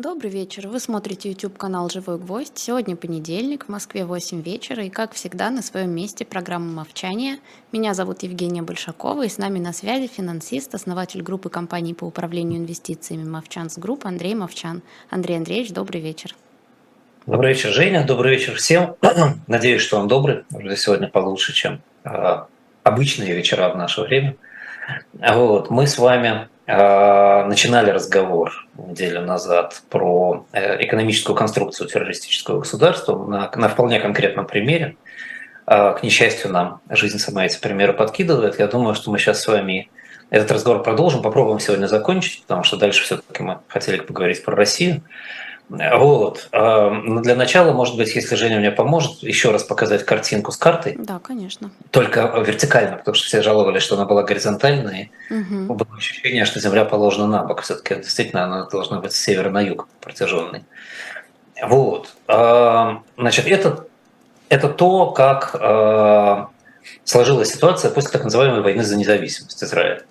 Добрый вечер. Вы смотрите YouTube канал «Живой гвоздь». Сегодня понедельник, в Москве 8 вечера, и, как всегда, на своем месте программа «Мовчание». Меня зовут Евгения Большакова, и с нами на связи финансист, основатель группы компаний по управлению инвестициями «Movchan's Group» Андрей Мовчан. Андрей Андреевич, добрый вечер. Добрый вечер, Женя. Добрый вечер всем. Надеюсь, что он добрый. Уже сегодня получше, чем э, обычные вечера в наше время. Вот. Мы с вами э, начинали разговор неделю назад про э, экономическую конструкцию террористического государства на, на вполне конкретном примере. Э, к несчастью, нам жизнь сама эти примеры подкидывает. Я думаю, что мы сейчас с вами этот разговор продолжим, попробуем сегодня закончить, потому что дальше все-таки мы хотели поговорить про Россию. Вот. Но для начала, может быть, если Женя мне поможет, еще раз показать картинку с картой. Да, конечно. Только вертикально, потому что все жаловались, что она была горизонтальной. Угу. Было ощущение, что Земля положена на бок. Все-таки действительно она должна быть с севера на юг протяженной. Вот. Значит, это, это то, как сложилась ситуация после так называемой войны за независимость Израиля.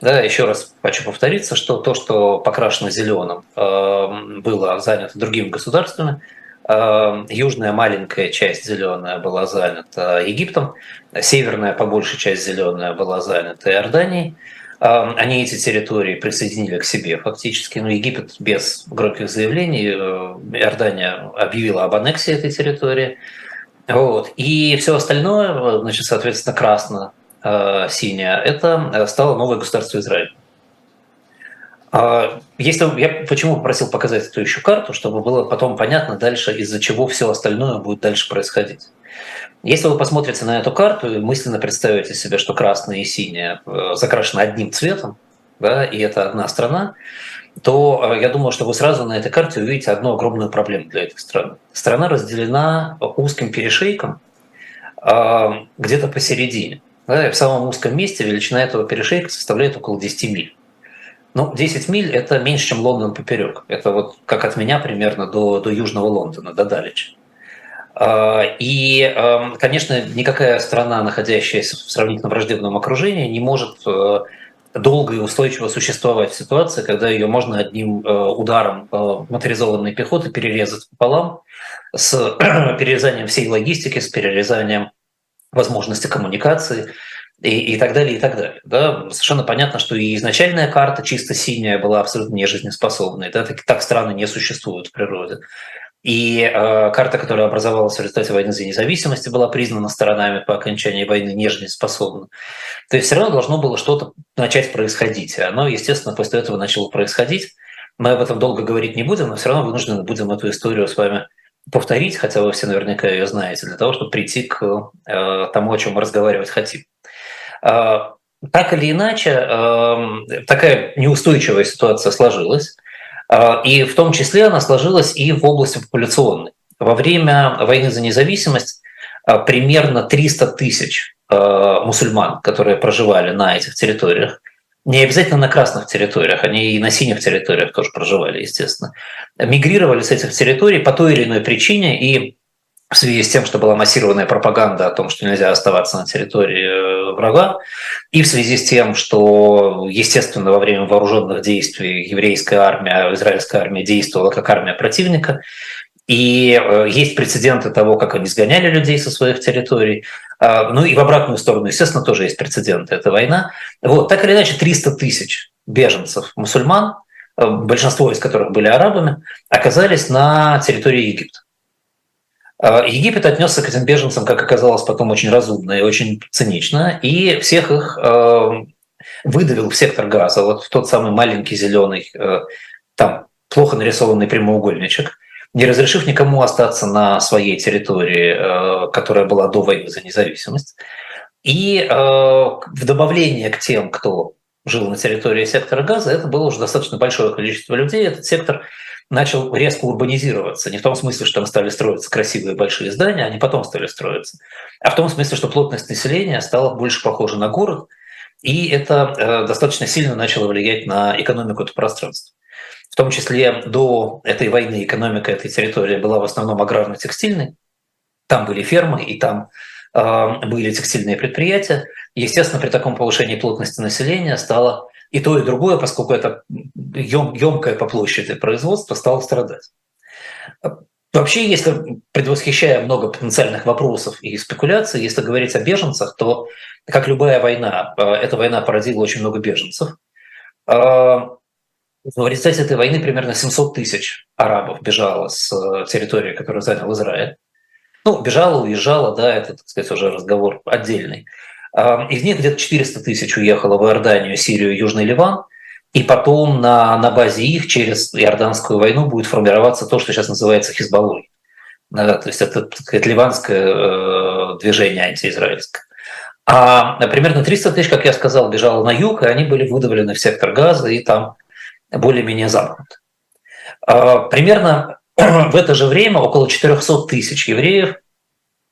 Да, еще раз хочу повториться, что то, что покрашено зеленым, эм, было занято другими государствами. Эм, южная маленькая часть зеленая была занята Египтом, северная по большей часть зеленая была занята Иорданией. Эм, они эти территории присоединили к себе фактически. Но Египет без громких заявлений, э, Иордания объявила об аннексии этой территории. Вот. И все остальное, значит, соответственно, красно синяя, это э, стало новое государство Израиль. А, если, я почему попросил показать эту еще карту, чтобы было потом понятно дальше, из-за чего все остальное будет дальше происходить. Если вы посмотрите на эту карту и мысленно представите себе, что красное и синее э, закрашены одним цветом, да, и это одна страна, то я думаю, что вы сразу на этой карте увидите одну огромную проблему для этой страны. Страна разделена узким перешейком где-то посередине. Да, в самом узком месте величина этого перешейка составляет около 10 миль. Ну, 10 миль – это меньше, чем Лондон поперек. Это вот как от меня примерно до, до Южного Лондона, до Далеча. А, и, эм, конечно, никакая страна, находящаяся в сравнительно враждебном окружении, не может э, долго и устойчиво существовать в ситуации, когда ее можно одним э, ударом э, моторизованной пехоты перерезать пополам, с перерезанием всей логистики, с перерезанием возможности коммуникации и, и так далее, и так далее. Да? Совершенно понятно, что и изначальная карта чисто синяя была абсолютно нежизнеспособной. Да? Так, так страны не существуют в природе. И э, карта, которая образовалась в результате войны за независимость, была признана сторонами по окончании войны нежизнеспособной. То есть все равно должно было что-то начать происходить. Оно, естественно, после этого начало происходить. Мы об этом долго говорить не будем, но все равно вынуждены будем эту историю с вами повторить, хотя вы все наверняка ее знаете, для того, чтобы прийти к э, тому, о чем мы разговаривать хотим. Э, так или иначе, э, такая неустойчивая ситуация сложилась, э, и в том числе она сложилась и в области популяционной. Во время войны за независимость примерно 300 тысяч мусульман, которые проживали на этих территориях, не обязательно на красных территориях, они и на синих территориях тоже проживали, естественно, мигрировали с этих территорий по той или иной причине, и в связи с тем, что была массированная пропаганда о том, что нельзя оставаться на территории э, врага, и в связи с тем, что, естественно, во время вооруженных действий еврейская армия, израильская армия действовала как армия противника, и э, есть прецеденты того, как они сгоняли людей со своих территорий. А, ну и в обратную сторону, естественно, тоже есть прецеденты. Это война. Вот, так или иначе, 300 тысяч беженцев мусульман, э, большинство из которых были арабами, оказались на территории Египта. А, Египет отнесся к этим беженцам, как оказалось потом, очень разумно и очень цинично, и всех их э, выдавил в сектор газа, вот в тот самый маленький зеленый, там плохо нарисованный прямоугольничек – не разрешив никому остаться на своей территории, э, которая была до войны за независимость. И э, в добавление к тем, кто жил на территории сектора газа, это было уже достаточно большое количество людей. Этот сектор начал резко урбанизироваться. Не в том смысле, что там стали строиться красивые большие здания, они потом стали строиться, а в том смысле, что плотность населения стала больше похожа на город, и это э, достаточно сильно начало влиять на экономику этого пространства. В том числе до этой войны экономика этой территории была в основном аграрно-текстильной. Там были фермы и там э, были текстильные предприятия. Естественно, при таком повышении плотности населения стало и то, и другое, поскольку это емкое по площади производство, стало страдать. Вообще, если предвосхищая много потенциальных вопросов и спекуляций, если говорить о беженцах, то, как любая война, э, эта война породила очень много беженцев. В результате этой войны примерно 700 тысяч арабов бежало с э, территории, которую занял Израиль. Ну, бежало, уезжало, да, это, так сказать, уже разговор отдельный. Из них где-то 400 тысяч уехало в Иорданию, Сирию, Южный Ливан – и потом на, на базе их через Иорданскую войну будет формироваться то, что сейчас называется Хизбаллой. То есть это, так сказать, ливанское э, движение антиизраильское. А примерно 300 тысяч, как я сказал, бежало на юг, и они были выдавлены в сектор газа и там более-менее замкнуты. А, примерно в это же время около 400 тысяч евреев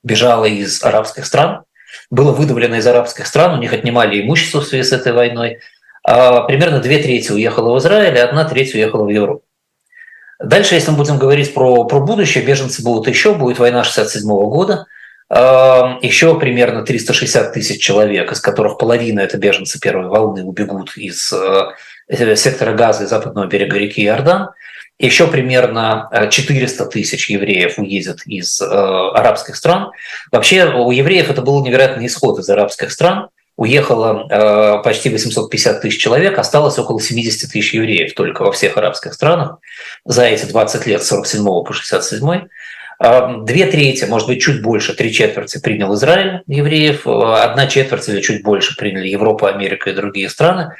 бежало из арабских стран, было выдавлено из арабских стран, у них отнимали имущество в связи с этой войной – а примерно две трети уехало в Израиль, а одна треть уехала в Европу. Дальше, если мы будем говорить про, про будущее, беженцы будут еще, будет война 67 года, а, еще примерно 360 тысяч человек, из которых половина это беженцы первой волны, убегут из э, сектора Газа и западного берега реки Иордан. Еще примерно 400 тысяч евреев уедет из э, арабских стран. Вообще у евреев это был невероятный исход из арабских стран уехало э, почти 850 тысяч человек, осталось около 70 тысяч евреев только во всех арабских странах за эти 20 лет с 47 по 67. Э, две трети, может быть, чуть больше, три четверти принял Израиль евреев, э, одна четверть или чуть больше приняли Европа, Америка и другие страны.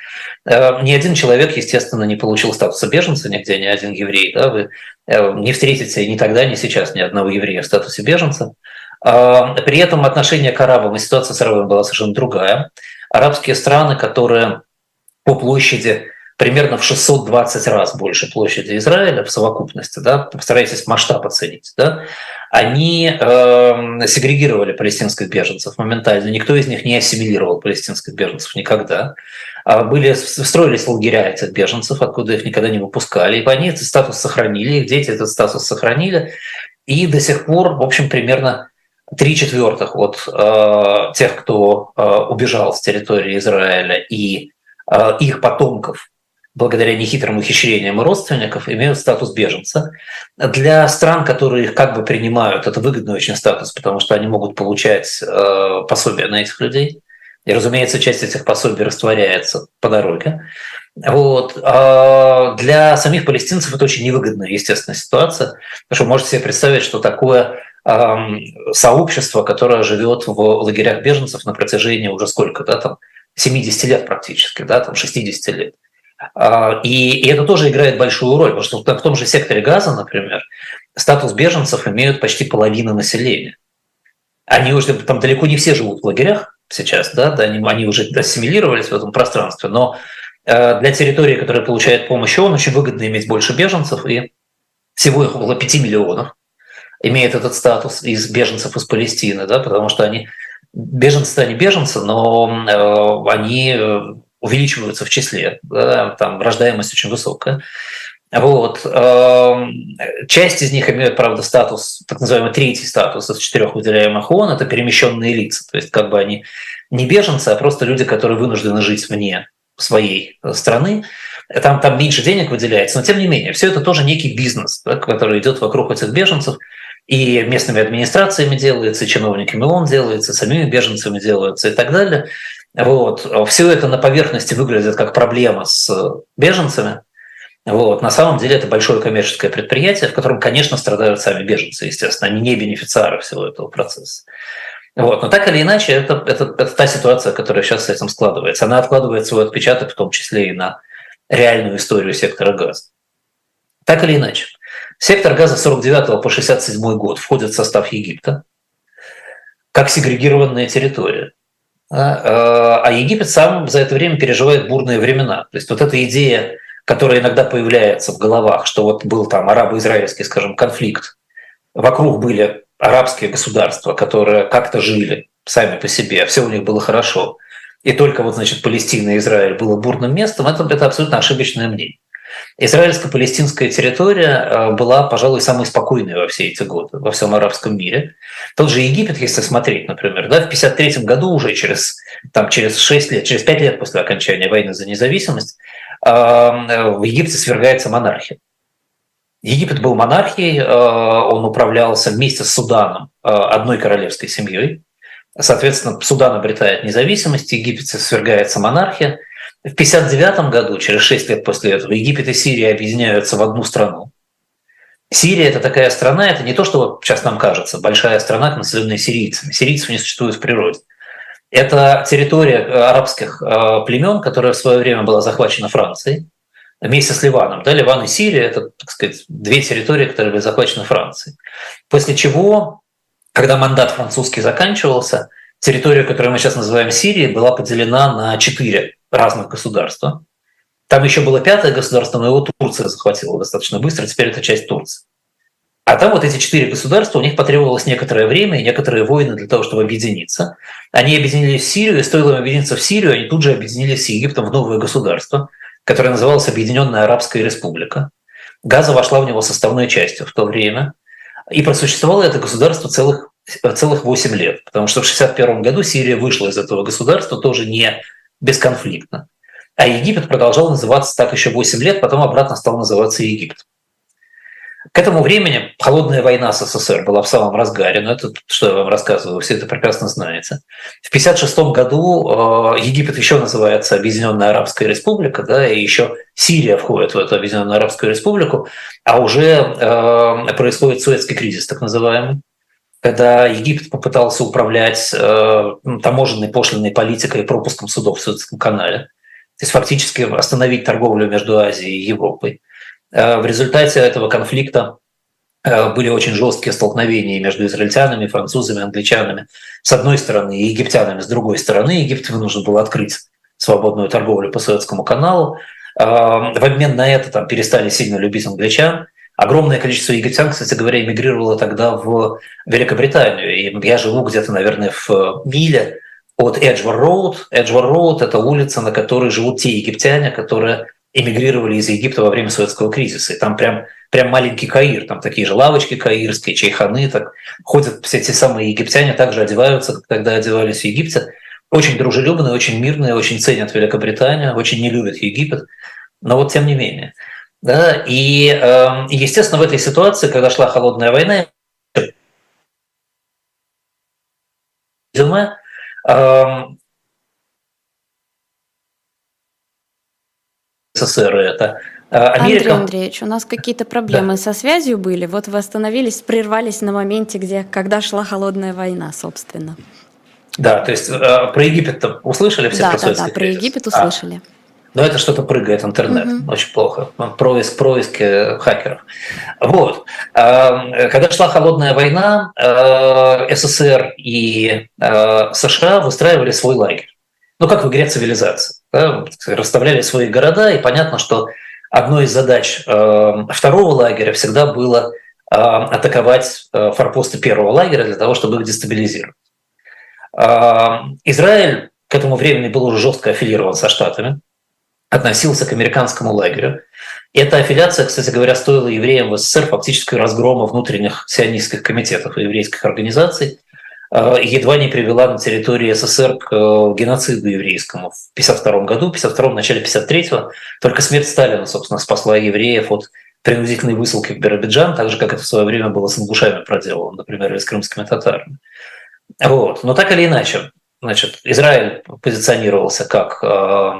Ни один человек, естественно, не получил статуса беженца нигде, ни один еврей. Да? Вы не встретите ни тогда, ни сейчас ни одного еврея в статусе беженца. При этом отношение к арабам и ситуация с арабами была совершенно другая. Арабские страны, которые по площади примерно в 620 раз больше площади Израиля в совокупности, да, постарайтесь масштаб оценить, да, они э, сегрегировали палестинских беженцев моментально. Никто из них не ассимилировал палестинских беженцев никогда. А были, строились лагеря этих беженцев, откуда их никогда не выпускали. И они этот статус сохранили, их дети этот статус сохранили. И до сих пор, в общем, примерно три четвертых от э, тех, кто э, убежал с территории Израиля, и э, их потомков, благодаря нехитрым ухищрениям родственников, имеют статус беженца. Для стран, которые их как бы принимают, это выгодный очень статус, потому что они могут получать э, пособия на этих людей. И, разумеется, часть этих пособий растворяется по дороге. Вот. А для самих палестинцев это очень невыгодная, естественная ситуация, потому что можете себе представить, что такое сообщество, которое живет в лагерях беженцев на протяжении уже сколько, да, там 70 лет практически, да, там 60 лет. А, и, это тоже играет большую роль, потому что в том же секторе Газа, например, статус беженцев имеют почти половина населения. Они уже там далеко не все живут в лагерях сейчас, да, да они, они уже ассимилировались в этом пространстве, но э, для территории, которая получает помощь ООН, очень выгодно иметь больше беженцев, и всего их около 5 миллионов имеет этот статус из беженцев из Палестины, да, потому что они беженцы, они беженцы, но э, они э, увеличиваются в числе, да, там рождаемость очень высокая. Вот. Э, часть из них имеют, правда, статус, так называемый третий статус из четырех выделяемых ООН, это перемещенные лица, то есть как бы они не беженцы, а просто люди, которые вынуждены жить вне своей страны, там, там меньше денег выделяется, но тем не менее, все это тоже некий бизнес, да, который идет вокруг этих беженцев, и местными администрациями делается, и чиновниками ООН делается, самими беженцами делается и так далее. Вот. Все это на поверхности выглядит как проблема с беженцами. Вот. На самом деле это большое коммерческое предприятие, в котором, конечно, страдают сами беженцы, естественно, они не бенефициары всего этого процесса. Вот. Но так или иначе, это, это, это та ситуация, которая сейчас с этим складывается. Она откладывает свой отпечаток, в том числе и на реальную историю сектора газа. Так или иначе. Сектор газа 49 по 67 год входит в состав Египта как сегрегированная территория. А, а Египет сам за это время переживает бурные времена. То есть вот эта идея, которая иногда появляется в головах, что вот был там арабо-израильский, скажем, конфликт, вокруг были арабские государства, которые как-то жили сами по себе, все у них было хорошо, и только вот, значит, Палестина и Израиль было бурным местом, это, это абсолютно ошибочное мнение. Израильско-палестинская территория была, пожалуй, самой спокойной во все эти годы, во всем арабском мире. Тот же Египет, если смотреть, например, да, в 1953 году уже через, там, через 6 лет, через 5 лет после окончания войны за независимость, в Египте свергается монархия. Египет был монархией, он управлялся вместе с Суданом одной королевской семьей. Соответственно, Судан обретает независимость, Египет свергается монархия. В 1959 году, через 6 лет после этого, Египет и Сирия объединяются в одну страну. Сирия – это такая страна, это не то, что сейчас нам кажется, большая страна, населенная сирийцами. Сирийцев не существует в природе. Это территория э, арабских э, племен, которая в свое время была захвачена Францией вместе с Ливаном. Да, Ливан и Сирия – это, так сказать, две территории, которые были захвачены Францией. После чего, когда мандат французский заканчивался, территория, которую мы сейчас называем Сирией, была поделена на четыре разных государства. Там еще было пятое государство, но его Турция захватила достаточно быстро, теперь это часть Турции. А там вот эти четыре государства, у них потребовалось некоторое время и некоторые войны для того, чтобы объединиться. Они объединились в Сирию, и стоило им объединиться в Сирию, они тут же объединились с Египтом в новое государство, которое называлось Объединенная Арабская Республика. Газа вошла в него составной частью в то время. И просуществовало это государство целых, целых 8 лет, потому что в 1961 году Сирия вышла из этого государства тоже не бесконфликтно. А Египет продолжал называться так еще 8 лет, потом обратно стал называться Египет. К этому времени холодная война с СССР была в самом разгаре, но это, что я вам рассказываю, все это прекрасно знаете. В 1956 году э, Египет еще называется Объединенная Арабская Республика, да, и еще Сирия входит в эту Объединенную Арабскую Республику, а уже э, происходит Суэцкий кризис, так называемый когда Египет попытался управлять э, таможенной пошлиной политикой и пропуском судов в Суэцком канале, то есть фактически остановить торговлю между Азией и Европой. Э, в результате этого конфликта э, были очень жесткие столкновения между израильтянами, французами, англичанами с одной стороны и египтянами с другой стороны. Египет вынужден был открыть свободную торговлю по Суэцкому каналу. Э, в обмен на это там перестали сильно любить англичан. Огромное количество египтян, кстати говоря, эмигрировало тогда в Великобританию. И я живу где-то, наверное, в миле от Эджвар Роуд. Эджвар Роуд – это улица, на которой живут те египтяне, которые эмигрировали из Египта во время советского кризиса. И там прям, прям маленький Каир, там такие же лавочки каирские, чайханы, так ходят все те самые египтяне, также одеваются, как тогда одевались в Египте. Очень дружелюбные, очень мирные, очень ценят Великобританию, очень не любят Египет. Но вот тем не менее. Да? И, э, естественно, в этой ситуации, когда шла холодная война, э, СССР это. А, Америка... Андрей Андреевич, у нас какие-то проблемы да. со связью были. Вот вы остановились, прервались на моменте, где, когда шла холодная война, собственно. Да, то есть э, про Египет услышали все? Да, про да, да, про Египет а, услышали. А, но это что-то прыгает интернет, угу. очень плохо. Происк, происки хакеров. Вот. А, когда шла холодная война, э, СССР и э, США выстраивали свой лагерь ну, как в игре цивилизации. Да? Расставляли свои города, и понятно, что одной из задач э, второго лагеря всегда было э, атаковать э, форпосты первого лагеря для того, чтобы их дестабилизировать. Э, Израиль к этому времени был уже жестко аффилирован со Штатами, относился к американскому лагерю. И эта аффилиация, кстати говоря, стоила евреям в СССР фактически разгрома внутренних сионистских комитетов и еврейских организаций. Э, едва не привела на территории СССР к э, геноциду еврейскому в 1952 году, в 1952 начале 1953 Только смерть Сталина, собственно, спасла евреев от принудительной высылки в Биробиджан, так же, как это в свое время было с ингушами проделано, например, или с крымскими татарами. Вот. Но так или иначе, значит, Израиль позиционировался как э,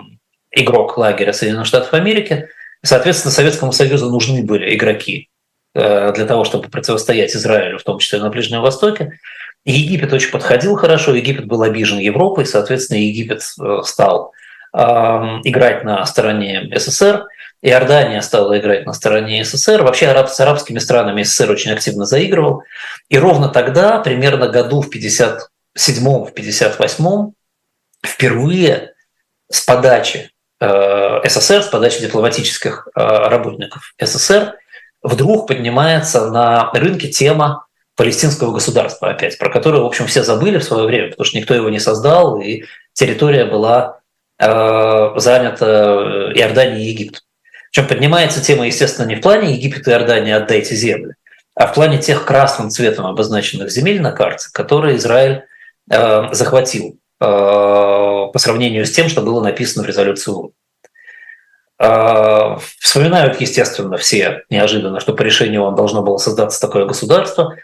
игрок лагеря Соединенных Штатов Америки, соответственно, Советскому Союзу нужны были игроки э, для того, чтобы противостоять Израилю, в том числе на Ближнем Востоке. Египет очень подходил хорошо, Египет был обижен Европой, соответственно, Египет э, стал э, играть на стороне СССР, Иордания стала играть на стороне СССР. Вообще араб, с арабскими странами СССР очень активно заигрывал. И ровно тогда, примерно году в 57-м, в 58-м, впервые с подачи СССР, с подачи дипломатических э, работников СССР, вдруг поднимается на рынке тема палестинского государства опять, про которое, в общем, все забыли в свое время, потому что никто его не создал, и территория была э, занята Иорданией и Египтом. Причем поднимается тема, естественно, не в плане Египет и Иордании отдайте земли, а в плане тех красным цветом обозначенных земель на карте, которые Израиль э, захватил э, по сравнению с тем, что было написано в резолюции ООН. Э, вспоминают, естественно, все неожиданно, что по решению ООН должно было создаться такое государство.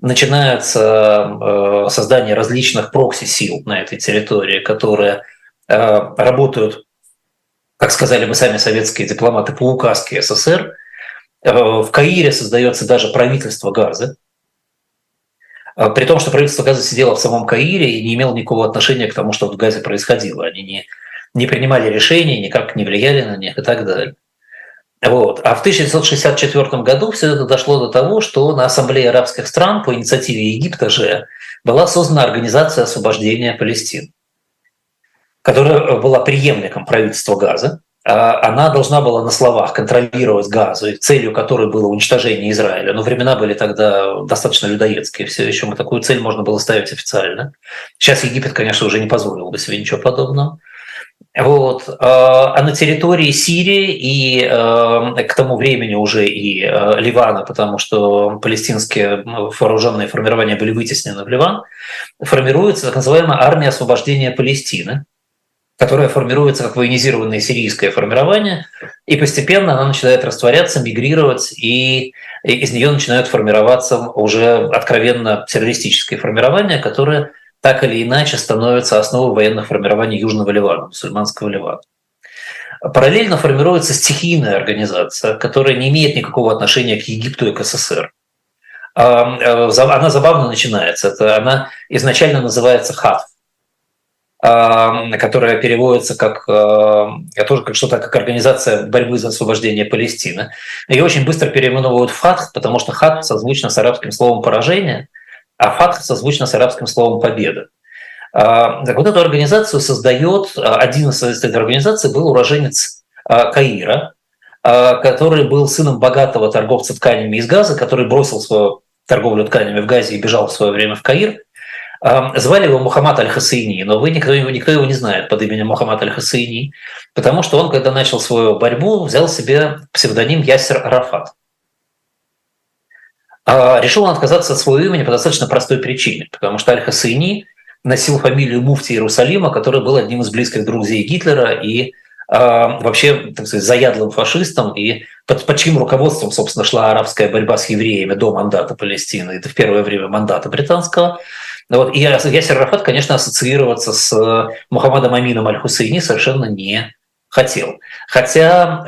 Начинается э, создание различных прокси-сил на этой территории, которые э, работают, как сказали бы сами советские дипломаты, по указке СССР – в Каире создается даже правительство Газы, при том, что правительство Газа сидело в самом Каире и не имело никакого отношения к тому, что в Газе происходило. Они не, не принимали решений, никак не влияли на них и так далее. Вот. А в 1964 году все это дошло до того, что на Ассамблее арабских стран по инициативе Египта же была создана Организация освобождения Палестины, которая была преемником правительства Газа. А, она должна была на словах контролировать газу, целью которой было уничтожение Израиля. Но времена были тогда достаточно людоедские, все еще мы такую цель можно было ставить официально. Сейчас Египет, конечно, уже не позволил бы себе ничего подобного. Вот. А, а на территории Сирии и э, к тому времени уже и Ливана, потому что палестинские вооруженные формирования были вытеснены в Ливан, формируется так называемая армия освобождения Палестины – которая формируется как военизированное сирийское формирование, и постепенно она начинает растворяться, мигрировать, и из нее начинают формироваться уже откровенно террористические формирования, которые так или иначе становятся основой военных формирований Южного Ливана, мусульманского Ливана. Параллельно формируется стихийная организация, которая не имеет никакого отношения к Египту и к СССР. Э, она забавно начинается. Это она изначально называется ХАФ которая переводится как тоже как что-то как организация борьбы за освобождение Палестины. Ее очень быстро переименовывают в ХАТХ, потому что ХАТХ созвучно с арабским словом поражение, а ФАТХ созвучно с арабским словом победа. Так вот эту организацию создает, один из этой организации был уроженец Каира, который был сыном богатого торговца тканями из Газа, который бросил свою торговлю тканями в Газе и бежал в свое время в Каир – Звали его Мухаммад Аль-Хасейни, но вы никто никто его не знает под именем Мухаммад Аль-Хасейни, потому что он, когда начал свою борьбу, взял себе псевдоним Ясер Арафат. А решил он отказаться от своего имени по достаточно простой причине, потому что Аль-Хасейни носил фамилию муфти Иерусалима, который был одним из близких друзей Гитлера и а, вообще, так сказать, заядлым фашистом, и под, под чьим руководством, собственно, шла арабская борьба с евреями до мандата Палестины, это в первое время мандата британского. Вот. И Ясер Арафат, конечно, ассоциироваться с э, Мухаммадом Амином Аль-Хусейни совершенно не хотел. Хотя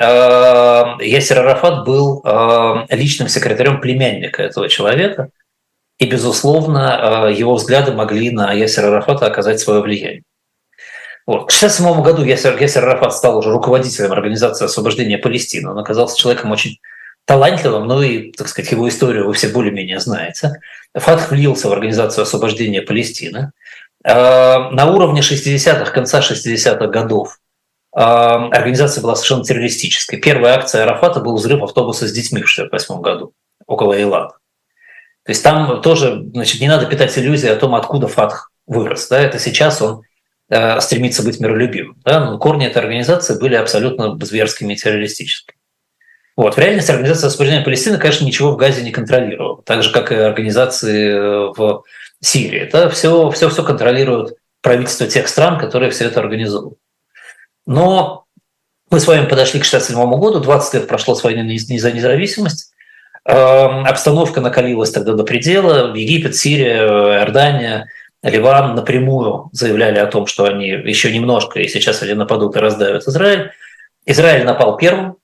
э, Ясер Арафат был э, личным секретарем племянника этого человека, и, безусловно, э, его взгляды могли на Ясера Арафата оказать свое влияние. Вот. В 1967 году Ясер, Ясер Арафат стал уже руководителем Организации освобождения Палестины. Он оказался человеком очень талантливым, ну и, так сказать, его историю вы все более-менее знаете. Фатх влился в Организацию освобождения Палестины. А, на уровне 60-х, конца 60-х годов а, организация была совершенно террористической. Первая акция Арафата был взрыв автобуса с детьми в 1968 году около Эйлата. То есть там тоже значит, не надо питать иллюзии о том, откуда Фатх вырос. Да? Это сейчас он э, стремится быть миролюбивым. Да? Но корни этой организации были абсолютно зверскими и террористическими. Вот. В реальности Организация освобождения Палестины, конечно, ничего в Газе не контролировала, так же, как и организации э, в Сирии. Это все, все, все контролирует правительство тех стран, которые все это организуют. Но мы с вами подошли к 1967 году, 20 лет прошло с войны за независимость, эм, обстановка накалилась тогда до предела. Египет, Сирия, Иордания, Ливан напрямую заявляли о том, что они еще немножко, и сейчас они нападут и раздавят Израиль. Израиль напал первым,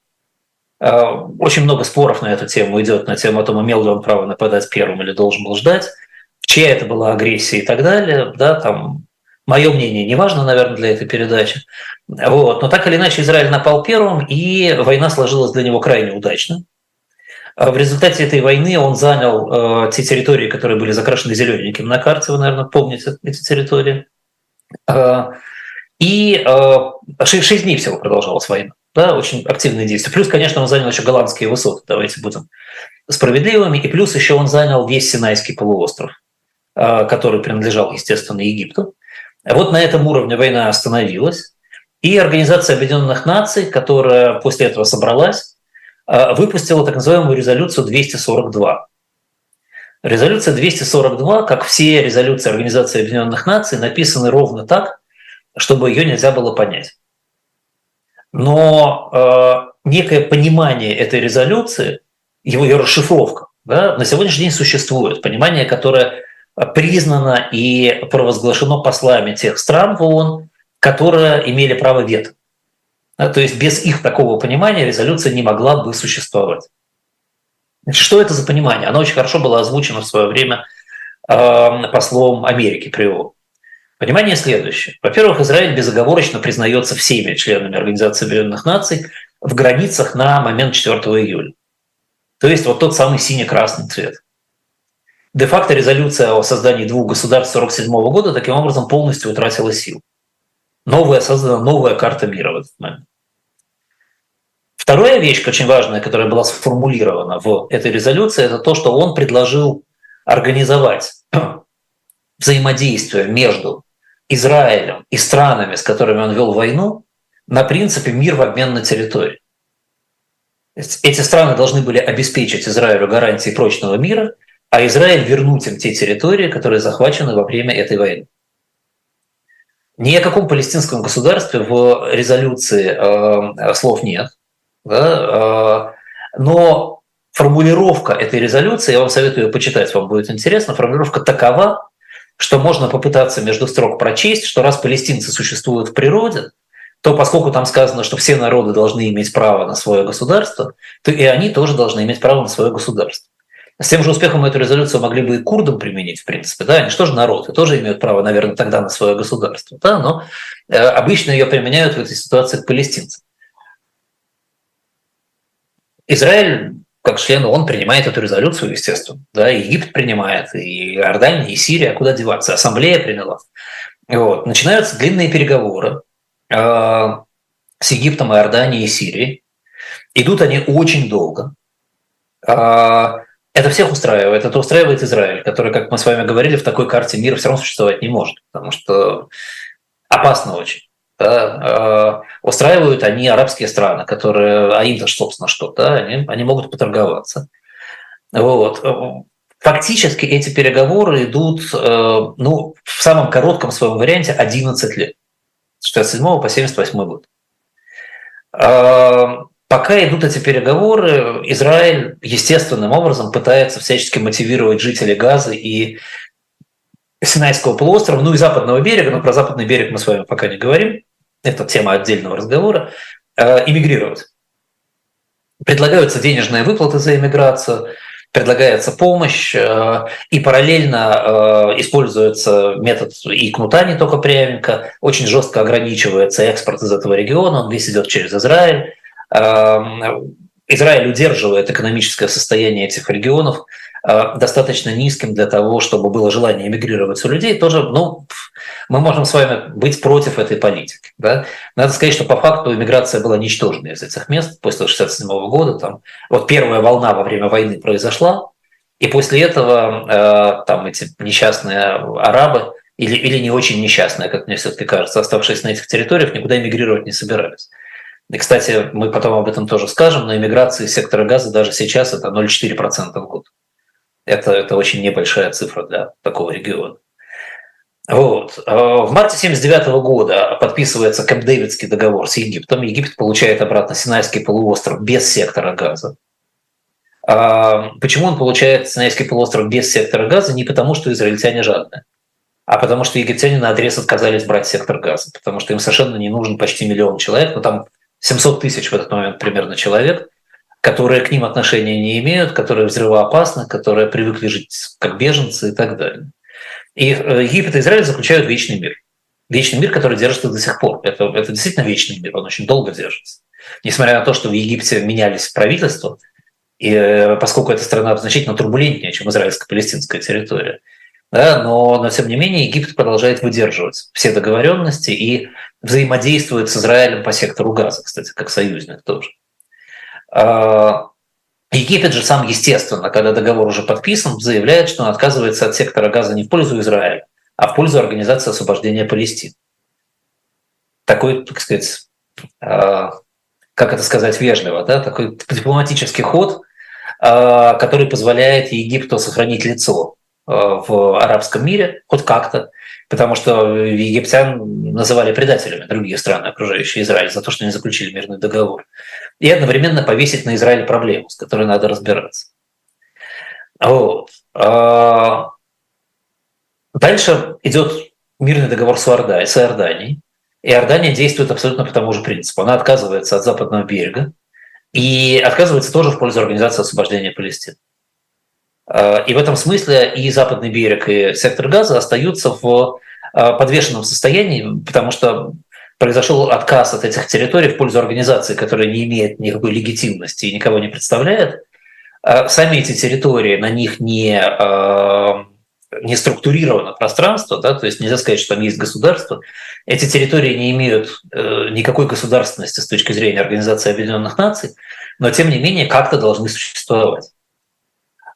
очень много споров на эту тему идет, на тему о том, имел ли он право нападать первым или должен был ждать, чья это была агрессия и так далее. Да, там мое мнение не важно, наверное, для этой передачи. Вот. Но так или иначе Израиль напал первым, и война сложилась для него крайне удачно. Э, в результате этой войны он занял э, те территории, которые были закрашены зелененьким на карте, вы, наверное, помните эти территории. Э, и э, 6, 6 дней всего продолжалась война да, очень активные действия. Плюс, конечно, он занял еще голландские высоты, давайте будем справедливыми. И плюс еще он занял весь Синайский полуостров, а, который принадлежал, естественно, Египту. Вот на этом уровне война остановилась. И Организация Объединенных Наций, которая после этого собралась, выпустила так называемую резолюцию 242. Резолюция 242, как все резолюции Организации Объединенных Наций, написаны ровно так, чтобы ее нельзя было понять. Но э, некое понимание этой резолюции, его ее расшифровка, да, на сегодняшний день существует. Понимание, которое признано и провозглашено послами тех стран в ООН, которые имели право вето. Да, то есть без их такого понимания резолюция не могла бы существовать. Значит, что это за понимание? Оно очень хорошо было озвучено в свое время э, послом Америки при ООН. Понимание следующее. Во-первых, Израиль безоговорочно признается всеми членами Организации Объединенных Наций в границах на момент 4 июля. То есть вот тот самый сине-красный цвет. Де-факто резолюция о создании двух государств 1947 года таким образом полностью утратила силу. Новая создана новая карта мира в этот момент. Вторая вещь, очень важная, которая была сформулирована в этой резолюции, это то, что он предложил организовать взаимодействие между Израилем и странами, с которыми он вел войну, на принципе мир в обмен на территории. Эти страны должны были обеспечить Израилю гарантии прочного мира, а Израиль вернуть им те территории, которые захвачены во время этой войны. Ни о каком палестинском государстве в резолюции э, слов нет. Да, э, но формулировка этой резолюции, я вам советую ее почитать, вам будет интересно, формулировка такова, что можно попытаться между строк прочесть, что раз палестинцы существуют в природе, то поскольку там сказано, что все народы должны иметь право на свое государство, то и они тоже должны иметь право на свое государство. С тем же успехом эту резолюцию могли бы и курдам применить, в принципе. Да? Они же тоже народ, и тоже имеют право, наверное, тогда на свое государство. Да? Но э, обычно ее применяют в этой ситуации к палестинцам. Израиль как член ООН принимает эту резолюцию, естественно. Да, Египет принимает, и Иордания, и Сирия, куда деваться. Ассамблея приняла. Вот. Начинаются длинные переговоры э, с Египтом, Иорданией и Сирией. Идут они очень долго. Э, это всех устраивает. Это устраивает Израиль, который, как мы с вами говорили, в такой карте мира все равно существовать не может, потому что опасно очень да, э, устраивают они арабские страны, которые, а им-то, собственно, что, да, они, они могут поторговаться. Вот. Фактически эти переговоры идут, э, ну, в самом коротком своем варианте 11 лет, с 67 по 78 год. Э, пока идут эти переговоры, Израиль естественным образом пытается всячески мотивировать жителей Газа и Синайского полуострова, ну и западного берега, но про западный берег мы с вами пока не говорим, это тема отдельного разговора, э, иммигрировать. Предлагаются денежные выплаты за иммиграцию, предлагается помощь, э, и параллельно э, используется метод и кнута не только прямника, очень жестко ограничивается экспорт из этого региона, он весь идет через Израиль. Израиль удерживает экономическое состояние этих регионов Э, достаточно низким для того, чтобы было желание эмигрировать у людей, тоже, ну, мы можем с вами быть против этой политики. Да? Надо сказать, что по факту иммиграция была ничтожной из этих мест после 1967 года. Там, вот первая волна во время войны произошла, и после этого э, там эти несчастные арабы или, или не очень несчастные, как мне все-таки кажется, оставшиеся на этих территориях, никуда эмигрировать не собирались. И, кстати, мы потом об этом тоже скажем, но иммиграция сектора газа даже сейчас это 0,4% в год. Это, это очень небольшая цифра для такого региона. Вот. А в марте 1979 года подписывается Кэмп-Дэвидский договор с Египтом. Египет получает обратно Синайский полуостров без сектора газа. А почему он получает Синайский полуостров без сектора газа? Не потому, что израильтяне жадные, а потому что египтяне на адрес отказались брать сектор газа, потому что им совершенно не нужен почти миллион человек, но там 700 тысяч в этот момент примерно человек, которые к ним отношения не имеют, которые взрывоопасны, которые привыкли жить как беженцы и так далее. И э, Египет и Израиль заключают вечный мир. Вечный мир, который держится до сих пор. Это, это действительно вечный мир, он очень долго держится. Несмотря на то, что в Египте менялись правительства, и э, поскольку эта страна значительно турбулентнее, чем израильско-палестинская территория, да, но, но тем не менее Египет продолжает выдерживать все договоренности и взаимодействует с Израилем по сектору газа, кстати, как союзник тоже. А, Египет же сам, естественно, когда договор уже подписан, заявляет, что он отказывается от сектора газа не в пользу Израиля, а в пользу Организации освобождения Палестины. Такой, так сказать, а, как это сказать вежливо, да, такой дипломатический ход, который позволяет Египту сохранить лицо в арабском мире хоть как-то, потому что египтян называли предателями другие страны, окружающие Израиль, за то, что они заключили мирный договор. И одновременно повесить на Израиль проблему, с которой надо разбираться. Вот. А, дальше идет мирный договор с Иорданией, с Иорданией. Иордания действует абсолютно по тому же принципу. Она отказывается от западного берега и отказывается тоже в пользу Организации освобождения Палестины. А, и в этом смысле и западный берег, и сектор газа остаются в а, подвешенном состоянии, потому что произошел отказ от этих территорий в пользу организации, которая не имеет никакой легитимности и никого не представляет. А сами эти территории, на них не, не структурировано пространство, да, то есть нельзя сказать, что там есть государство. Эти территории не имеют э, никакой государственности с точки зрения Организации Объединенных Наций, но тем не менее как-то должны существовать.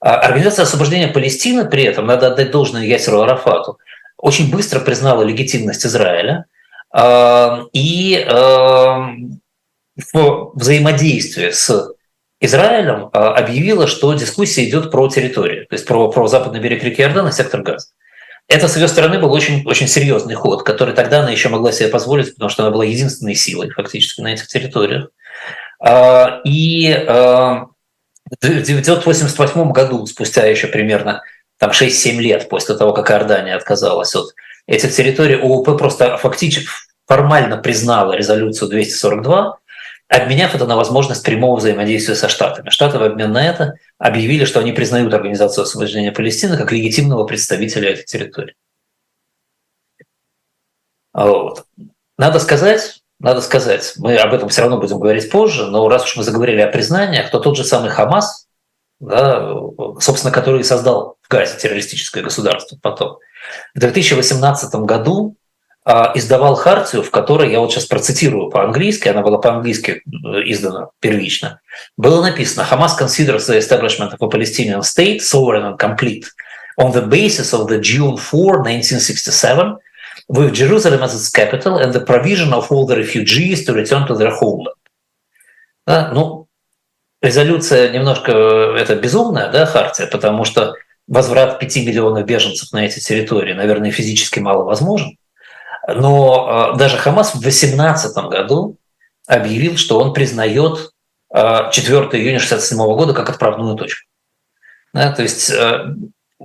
А Организация освобождения Палестины при этом, надо отдать должное Ясеру Арафату, очень быстро признала легитимность Израиля а, и а, в взаимодействии с Израилем объявила, что дискуссия идет про территорию, то есть про, про западный берег реки Иордан и сектор Газа. Это с ее стороны был очень, очень серьезный ход, который тогда она еще могла себе позволить, потому что она была единственной силой фактически на этих территориях. И 1988 году, спустя еще примерно там 6-7 лет после того, как Иордания отказалась от этих территорий, ООП просто фактически формально признала резолюцию 242, обменяв это на возможность прямого взаимодействия со Штатами. Штаты в обмен на это объявили, что они признают Организацию освобождения Палестины как легитимного представителя этой территории. Вот. Надо сказать, надо сказать, мы об этом все равно будем говорить позже, но раз уж мы заговорили о признаниях, то тот же самый Хамас, да, собственно, который создал в Газе террористическое государство потом, в 2018 году а, издавал хартию, в которой, я вот сейчас процитирую по-английски, она была по-английски э, издана первично, было написано «Hamas considers the establishment of a Palestinian state sovereign and complete on the basis of the June 4, 1967 with Jerusalem as its capital and the provision of all the refugees to return to their homeland. Да, ну, резолюция немножко это безумная, да, хартия, потому что возврат 5 миллионов беженцев на эти территории, наверное, физически мало возможен. Но э, даже Хамас в 2018 году объявил, что он признает э, 4 июня 1967 года как отправную точку. Да, то есть э,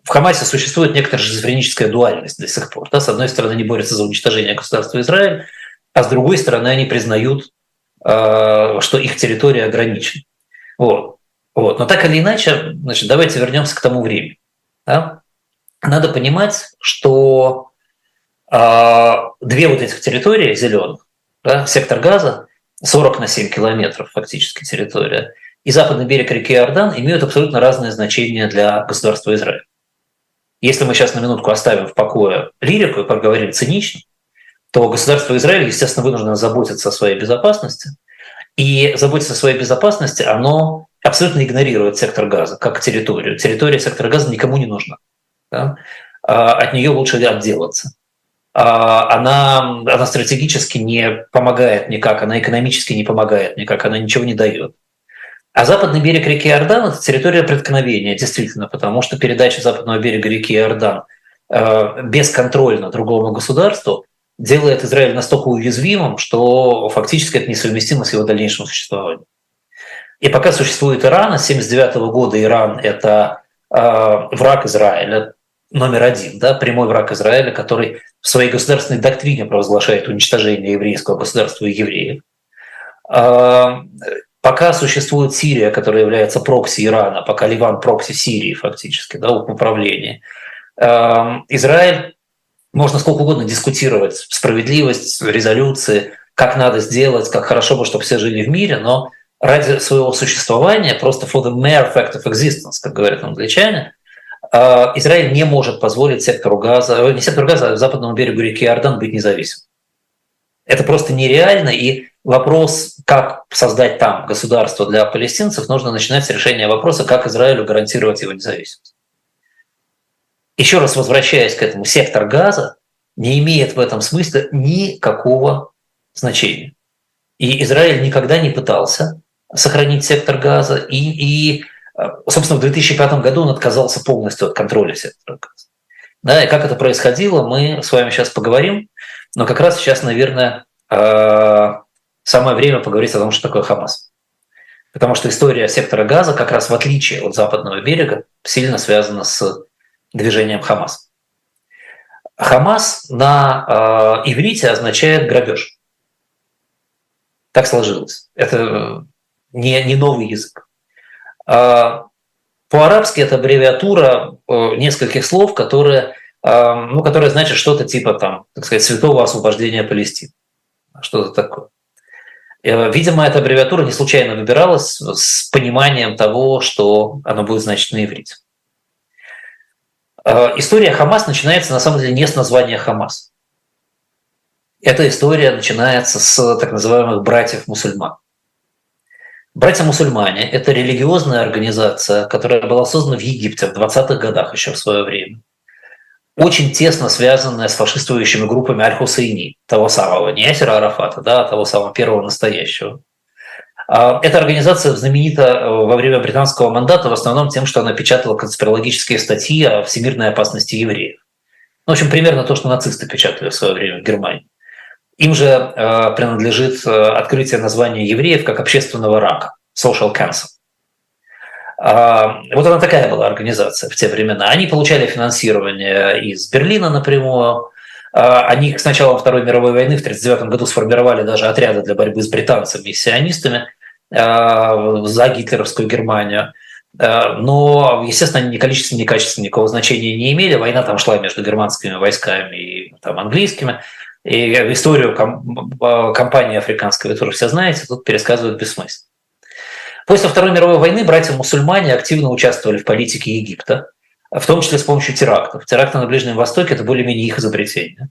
в Хамасе существует некоторая шизофреническая дуальность до сих пор. Да? С одной стороны, они борются за уничтожение государства Израиль, а с другой стороны, они признают, э, что их территория ограничена. Вот. Вот. Но так или иначе, значит, давайте вернемся к тому времени. Да? Надо понимать, что э, две вот этих территории зеленых, да, сектор газа, 40 на 7 километров фактически территория, и западный берег реки Иордан имеют абсолютно разное значение для государства Израиль. Если мы сейчас на минутку оставим в покое лирику и поговорим цинично, то государство Израиль, естественно, вынуждено заботиться о своей безопасности. И заботиться о своей безопасности, оно абсолютно игнорирует сектор газа как территорию. Территория сектора газа никому не нужна. Да? А от нее лучше отделаться. А она, она стратегически не помогает никак, она экономически не помогает никак, она ничего не дает. А западный берег реки Иордан – это территория преткновения, действительно, потому что передача западного берега реки Иордан э, бесконтрольно другому государству делает Израиль настолько уязвимым, что фактически это несовместимо с его дальнейшим существованием. И пока существует Иран, с 1979 года Иран – это э, враг Израиля, номер один, да, прямой враг Израиля, который в своей государственной доктрине провозглашает уничтожение еврейского государства и евреев. Пока существует Сирия, которая является прокси Ирана, пока Ливан прокси Сирии фактически, да, управление, эм, Израиль, можно сколько угодно дискутировать справедливость, резолюции, как надо сделать, как хорошо бы, чтобы все жили в мире, но ради своего существования, просто for the mere fact of existence, как говорят англичане, э, Израиль не может позволить сектору газа, э, не сектору газа, а западному берегу реки Иордан быть независимым. Это просто нереально, и вопрос, как создать там государство для палестинцев, нужно начинать с решения вопроса, как Израилю гарантировать его независимость. Еще раз возвращаясь к этому, сектор газа не имеет в этом смысле никакого значения. И Израиль никогда не пытался сохранить сектор газа. И, и собственно, в 2005 году он отказался полностью от контроля сектора газа. Да, и как это происходило, мы с вами сейчас поговорим. Но как раз сейчас, наверное, самое время поговорить о том, что такое Хамас. Потому что история сектора газа, как раз в отличие от западного берега, сильно связана с движением Хамас. Хамас на э, иврите означает грабеж. Так сложилось. Это не, не новый язык. Э, по-арабски это аббревиатура э, нескольких слов, которые, э, ну, которые значат что-то типа там, так сказать, святого освобождения Палестины. Что-то такое. Э, видимо, эта аббревиатура не случайно выбиралась с пониманием того, что она будет значить на иврите. Э, история Хамас начинается на самом деле не с названия Хамас. Эта история начинается с так называемых братьев-мусульман. Братья-мусульмане – это религиозная организация, которая была создана в Египте в 20-х годах еще в свое время очень тесно связанная с фашистующими группами Аль-Хусейни, того самого, не Ясера Арафата, да, а того самого первого настоящего. А, эта организация знаменита э, во время британского мандата в основном тем, что она печатала конспирологические статьи о всемирной опасности евреев. Ну, в общем, примерно то, что нацисты печатали в свое время в Германии. Им же э, принадлежит э, открытие названия евреев как общественного рака – social cancer. А, вот она такая была организация в те времена. Они получали финансирование из Берлина напрямую. А, они с началом Второй мировой войны в 1939 году сформировали даже отряды для борьбы с британцами и сионистами а, за гитлеровскую Германию. Но, естественно, ни количественно, ни качественно никакого значения не имели. Война там шла между германскими войсками и там, английскими. И историю компании африканской тоже все знаете, тут пересказывают бессмысленно. После Второй мировой войны братья-мусульмане активно участвовали в политике Египта, в том числе с помощью терактов. Теракты на Ближнем Востоке – это более-менее их изобретение.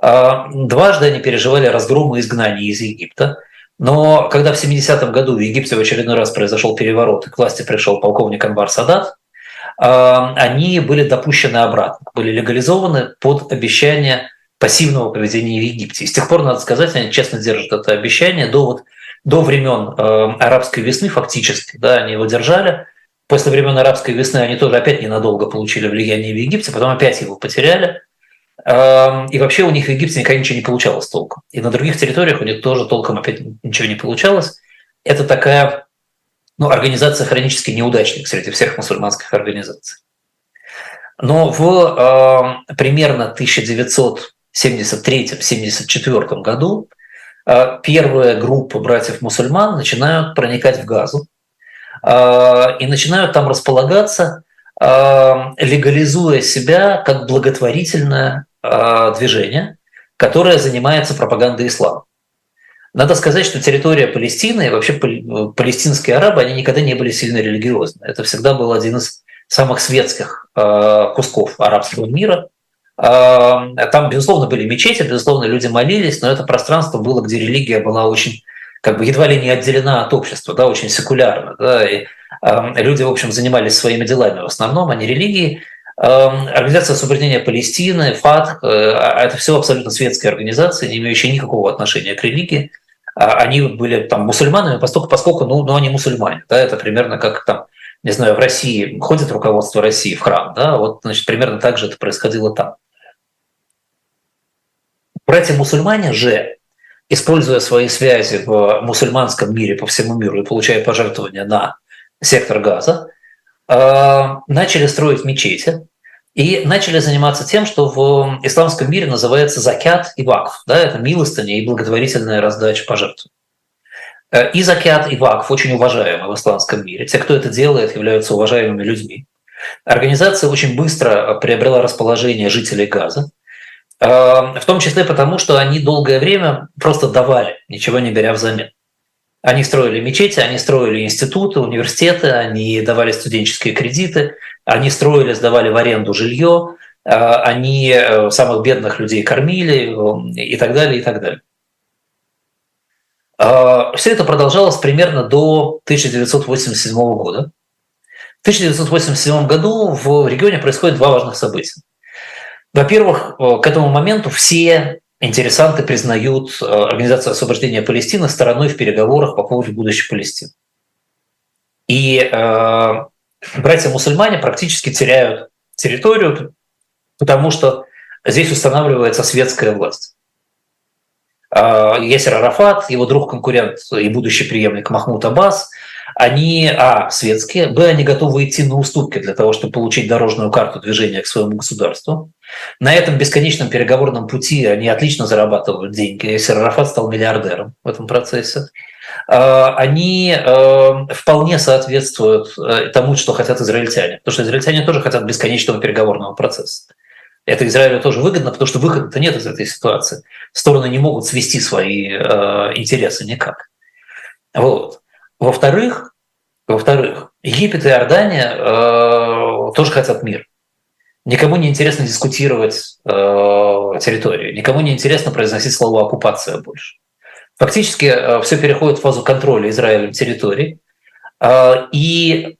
А, дважды они переживали разгромы и изгнание из Египта. Но когда в 70-м году в Египте в очередной раз произошел переворот и к власти пришел полковник Анвар Садат, а, они были допущены обратно, были легализованы под обещание пассивного поведения в Египте. И с тех пор, надо сказать, они честно держат это обещание до вот до времен э, арабской весны фактически, да, они его держали. После времен арабской весны они тоже опять ненадолго получили влияние в Египте, потом опять его потеряли. Э, и вообще у них в Египте никогда ничего не получалось толком. И на других территориях у них тоже толком опять ничего не получалось. Это такая ну, организация хронически неудачник среди всех мусульманских организаций. Но в э, примерно 1973-74 году первая группа братьев-мусульман начинают проникать в Газу а, и начинают там располагаться, а, легализуя себя как благотворительное движение, которое занимается пропагандой ислама. Надо сказать, что территория Палестины и вообще палестинские арабы, они никогда не были сильно религиозны. Это всегда был один из самых светских кусков арабского мира. Там, безусловно, были мечети, безусловно, люди молились, но это пространство было, где религия была очень, как бы едва ли не отделена от общества, да, очень секулярно. Да, и люди, в общем, занимались своими делами в основном, а не религией. Организация освобождения Палестины, ФАТ, э, а это все абсолютно светские организации, не имеющие никакого отношения к религии. Они были там мусульманами, поскольку, поскольку ну, ну, они мусульмане. Да, это примерно как там, не знаю, в России ходит руководство России в храм, да, вот, значит, примерно так же это происходило там. Братья-мусульмане же, используя свои связи в мусульманском мире по всему миру и получая пожертвования на сектор газа, э, начали строить мечети и начали заниматься тем, что в исламском мире называется закят и вакф. Да, это милостыня и благотворительная раздача пожертвований. Э, и закят, и вакф очень уважаемы в исламском мире. Те, кто это делает, являются уважаемыми людьми. Организация очень быстро приобрела расположение жителей Газа. Эм, в том числе потому, что они долгое время просто давали, ничего не беря взамен. Они строили мечети, они строили институты, университеты, они давали студенческие кредиты, они строили, сдавали в аренду жилье, э, они э, самых бедных людей кормили э, и так далее, и так далее. Все это продолжалось примерно до 1987 года. В 1987 году в регионе происходит два важных события. Во-первых, э, к этому моменту все интересанты признают Организацию освобождения Палестины стороной в переговорах по поводу будущей Палестины. И э, братья-мусульмане практически теряют территорию, потому что здесь устанавливается светская власть. Ясер Арафат, его друг-конкурент и будущий преемник Махмуд Аббас, они, а, светские, б, они готовы идти на уступки для того, чтобы получить дорожную карту движения к своему государству. На этом бесконечном переговорном пути они отлично зарабатывают деньги. Ясер Арафат стал миллиардером в этом процессе. А, они э, вполне соответствуют э, тому, что хотят израильтяне. Потому что израильтяне тоже хотят бесконечного переговорного процесса. Это Израилю тоже выгодно, потому что выхода-то нет из этой ситуации. Стороны не могут свести свои э, интересы никак. Вот. Во-вторых, во-вторых, Египет и Иордания э, тоже хотят мир. Никому не интересно дискутировать э, территорию, никому не интересно произносить слово оккупация больше. Фактически э, все переходит в фазу контроля Израилем территорий. Э, и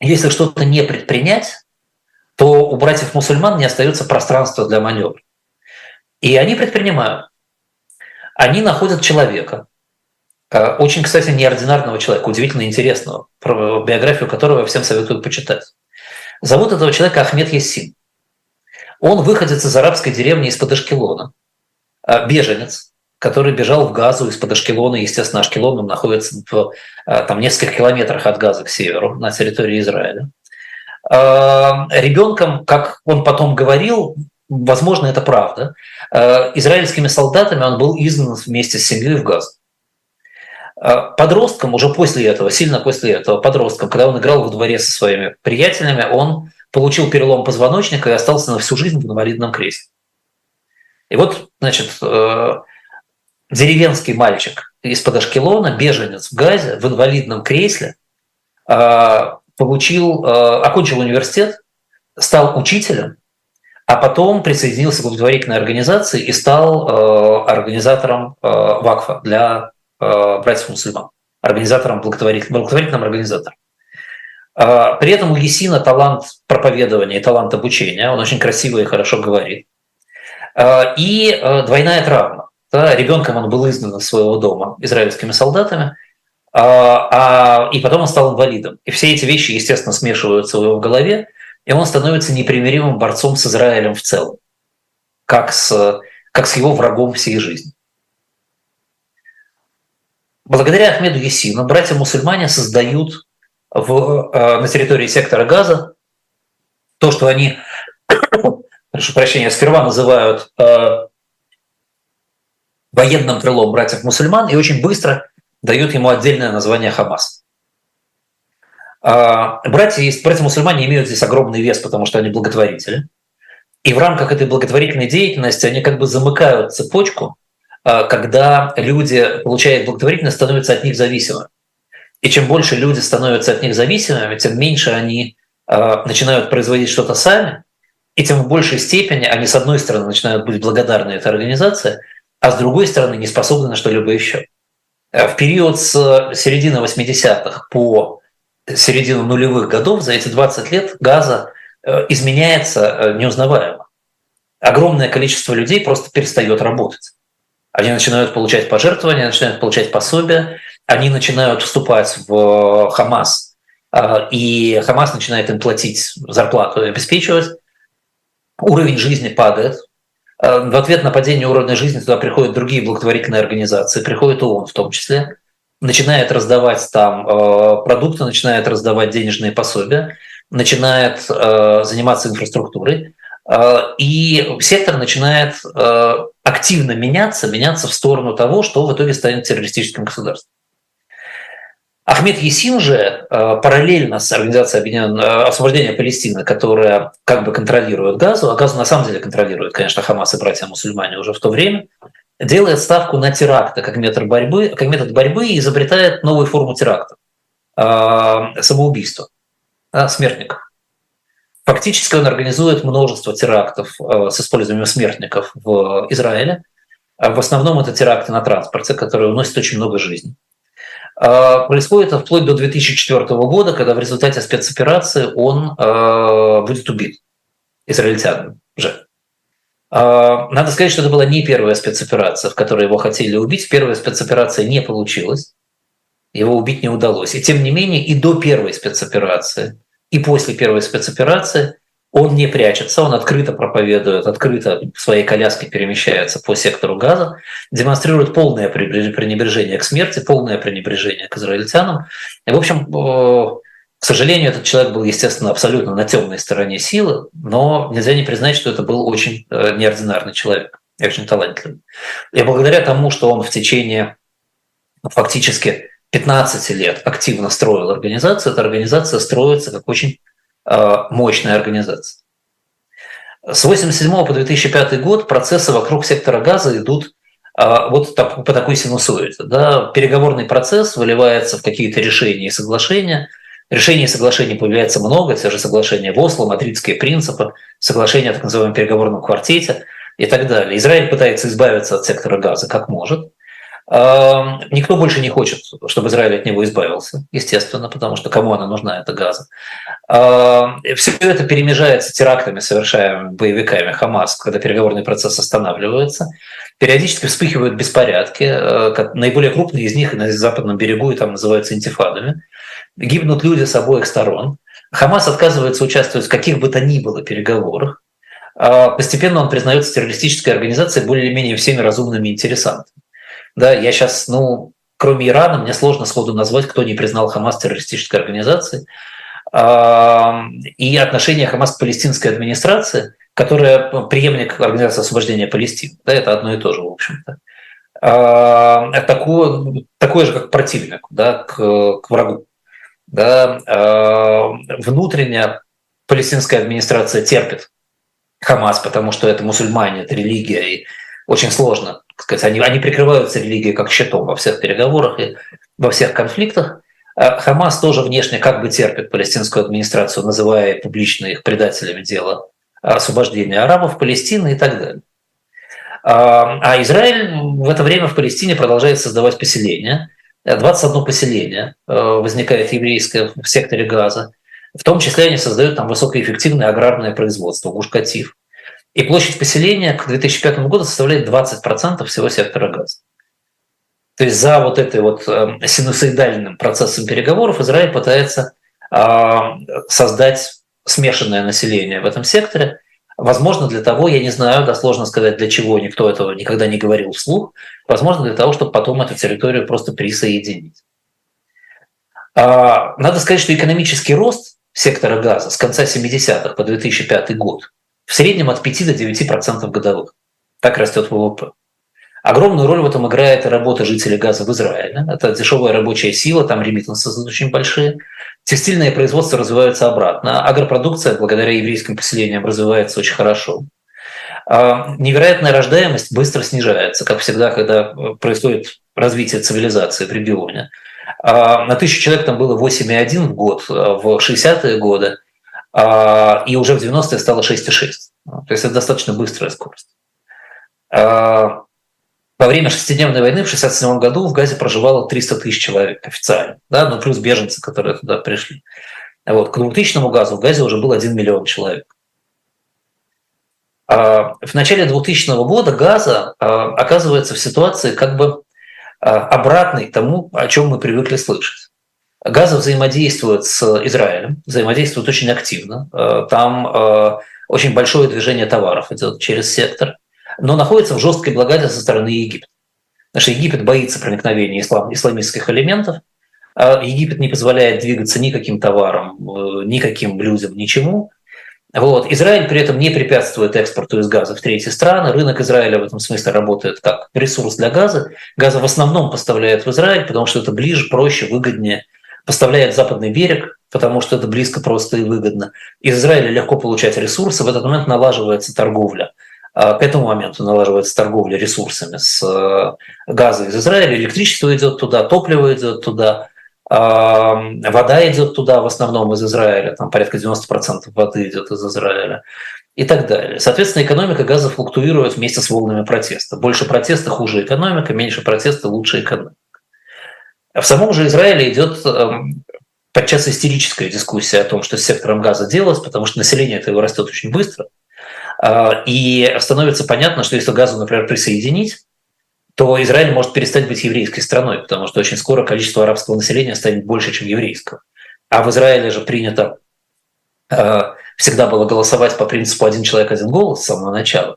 если что-то не предпринять, то у братьев-мусульман не остается пространства для маневра. И они предпринимают. Они находят человека, очень, кстати, неординарного человека, удивительно интересного, биографию которого я всем советую почитать. Зовут этого человека Ахмед Ясин. Он выходит из арабской деревни из-под Ашкелона, э, беженец, который бежал в Газу из-под Ашкелона. Естественно, Ашкелон находится в э, там, нескольких километрах от Газа к северу, на территории Израиля. Э, ребенком, как он потом говорил, возможно, это правда, э, израильскими солдатами он был изгнан вместе с семьей в Газ. Э, подростком, уже после этого, сильно после этого, подростком, когда он играл во дворе со своими приятелями, он получил перелом позвоночника и остался на всю жизнь в инвалидном кресле. И вот, значит, деревенский мальчик из-под Ашкелона, беженец в Газе, в инвалидном кресле, получил, э, окончил университет, стал учителем, а потом присоединился к благотворительной организации и стал э, организатором э, ВАКФа для братьев-мусульман, организатором благотворительным, благотворительным организатором. При этом у Есина талант проповедования и талант обучения, он очень красиво и хорошо говорит. И двойная травма. Да, ребенком он был изгнан из своего дома израильскими солдатами – а, а, и потом он стал инвалидом. И все эти вещи, естественно, смешиваются в его голове, и он становится непримиримым борцом с Израилем в целом, как с, как с его врагом всей жизни. Благодаря Ахмеду Есину братья-мусульмане создают в, э, на территории сектора Газа то, что они, прошу прощения, сперва называют э, военным крылом братьев-мусульман, и очень быстро дают ему отдельное название Хамас. А, братья, братья-мусульмане имеют здесь огромный вес, потому что они благотворители. И в рамках этой благотворительной деятельности они как бы замыкают цепочку, когда люди, получая благотворительность, становятся от них зависимы. И чем больше люди становятся от них зависимыми, тем меньше они а, начинают производить что-то сами, и тем в большей степени они, с одной стороны, начинают быть благодарны этой организации, а с другой стороны, не способны на что-либо еще. Э, в период с середины 80-х по середину нулевых годов, за эти 20 лет газа э, изменяется э, неузнаваемо. Огромное количество людей просто перестает работать. Они начинают получать пожертвования, начинают получать пособия, они начинают вступать в Хамас, и Хамас начинает им платить зарплату и обеспечивать. Уровень жизни падает, Э, в ответ на падение уровня жизни туда приходят другие благотворительные организации, приходит ООН в том числе, начинает раздавать там э, продукты, начинает раздавать денежные пособия, начинает э, заниматься инфраструктурой, и сектор начинает активно меняться, меняться в сторону того, что в итоге станет террористическим государством. Ахмед Есин же э, параллельно с Организацией объединенного освобождения Палестины, которая как бы контролирует Газу, а Газу на самом деле контролирует, конечно, Хамас и братья-мусульмане уже в то время, делает ставку на теракты как метод борьбы, как метод борьбы и изобретает новую форму теракта самоубийство смертников. Фактически он организует множество терактов с использованием смертников в Израиле. В основном это теракты на транспорте, которые уносят очень много жизней. А, происходит это вплоть до 2004 года, когда в результате спецоперации он а, будет убит израильтянами же. А, надо сказать, что это была не первая спецоперация, в которой его хотели убить. Первая спецоперация не получилась. Его убить не удалось. И тем не менее, и до первой спецоперации, и после первой спецоперации он не прячется, он открыто проповедует, открыто в своей коляске перемещается по сектору газа, демонстрирует полное пренебрежение к смерти, полное пренебрежение к израильтянам. И, в общем, э, к сожалению, этот человек был, естественно, абсолютно на темной стороне силы, но нельзя не признать, что это был очень э, неординарный человек, очень талантливый. И благодаря тому, что он в течение ну, фактически 15 лет активно строил организацию, эта организация строится как очень э, мощная организация. С 1987 по 2005 год процессы вокруг сектора газа идут э, вот так, по такой синусоиде. Да? Переговорный процесс выливается в какие-то решения и соглашения – Решений и соглашений появляется много, те же соглашения в Осло, мадридские принципы, соглашения о так называемом переговорном квартете и так далее. Израиль пытается избавиться от сектора газа как может. Никто больше не хочет, чтобы Израиль от него избавился, естественно, потому что кому она нужна, это газа. Все это перемежается терактами, совершаемыми боевиками Хамас, когда переговорный процесс останавливается. Периодически вспыхивают беспорядки. Э, наиболее крупные из них на западном берегу и там называются интифадами гибнут люди с обоих сторон. Хамас отказывается участвовать в каких бы то ни было переговорах. А постепенно он признается террористической организацией более-менее всеми разумными интересантами. Да, я сейчас, ну, кроме Ирана, мне сложно сходу назвать, кто не признал Хамас террористической организацией. И отношение Хамас к палестинской администрации, которая преемник Организации освобождения Палестины, да, это одно и то же, в общем-то. А, такое, такое же, как противник, да, к, к врагу да, внутренняя палестинская администрация терпит Хамас, потому что это мусульмане, это религия, и очень сложно, сказать, они, они прикрываются религией как щитом во всех переговорах и во всех конфликтах. А Хамас тоже внешне как бы терпит палестинскую администрацию, называя публично их предателями дела освобождения арабов, Палестины и так далее. А, а Израиль в это время в Палестине продолжает создавать поселения, 21 поселение э, возникает еврейское в секторе Газа. В том числе они создают там высокоэффективное аграрное производство, Гушкатив. И площадь поселения к 2005 году составляет 20% всего сектора газа. То есть за вот этой вот э, синусоидальным процессом переговоров Израиль пытается а, создать смешанное население в этом секторе, Возможно, для того, я не знаю, да, сложно сказать, для чего никто этого никогда не говорил вслух. Возможно, для того, чтобы потом эту территорию просто присоединить. А, надо сказать, что экономический рост сектора газа с конца 70-х по 2005 год в среднем от 5 до 9% годовых. Так растет ВВП. Огромную роль в этом играет работа жителей газа в Израиле. Это дешевая рабочая сила, там ремитансы очень большие. Текстильное производство развивается обратно. Агропродукция, благодаря еврейским поселениям, развивается очень хорошо. А, невероятная рождаемость быстро снижается, как всегда, когда э, происходит развитие цивилизации в регионе. А, на тысячу человек там было 8,1 в год э, в 60-е годы, а, и уже в 90-е стало 6,6. То есть это достаточно быстрая скорость. Во время шестидневной войны в 1967 году в Газе проживало 300 тысяч человек официально, да, ну плюс беженцы, которые туда пришли. Вот. К 2000 газу в Газе уже был 1 миллион человек. А в начале 2000 года Газа а, оказывается в ситуации как бы а, обратной тому, о чем мы привыкли слышать. Газа взаимодействует с Израилем, взаимодействует очень активно. Там очень большое движение товаров идет через сектор – но находится в жесткой блокаде со стороны Египта. Потому что Египет боится проникновения ислам, исламистских элементов, а Египет не позволяет двигаться никаким товарам, э, никаким людям, ничему. Вот. Израиль при этом не препятствует экспорту из газа в третьи страны. Рынок Израиля в этом смысле работает как ресурс для газа. Газа в основном поставляет в Израиль, потому что это ближе, проще, выгоднее. Поставляет западный берег, потому что это близко, просто и выгодно. Из Израиля легко получать ресурсы. В этот момент налаживается торговля – а к этому моменту налаживается торговля ресурсами с э, газа из Израиля, электричество идет туда, топливо идет туда, а, вода идет туда в основном из Израиля, там порядка 90% воды идет из Израиля и так далее. Соответственно, экономика газа флуктуирует вместе с волнами протеста. Больше протеста – хуже экономика, меньше протеста – лучше экономика. В самом же Израиле идет эм, подчас истерическая дискуссия о том, что с сектором газа делать, потому что население это его растет очень быстро – И становится понятно, что если газу, например, присоединить, то Израиль может перестать быть еврейской страной, потому что очень скоро количество арабского населения станет больше, чем еврейского. А в Израиле же принято всегда было голосовать по принципу «один человек, один голос» с самого начала.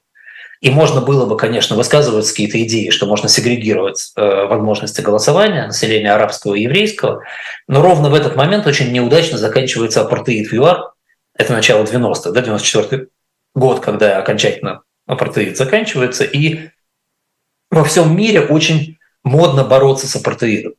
И можно было бы, конечно, высказывать какие-то идеи, что можно сегрегировать э, возможности голосования населения арабского и еврейского, но ровно в этот момент очень неудачно заканчивается апартеид в ЮАР. Это начало 90-х, да, 94 год, когда окончательно апартеид заканчивается, и во всем мире очень модно бороться с апартеидом.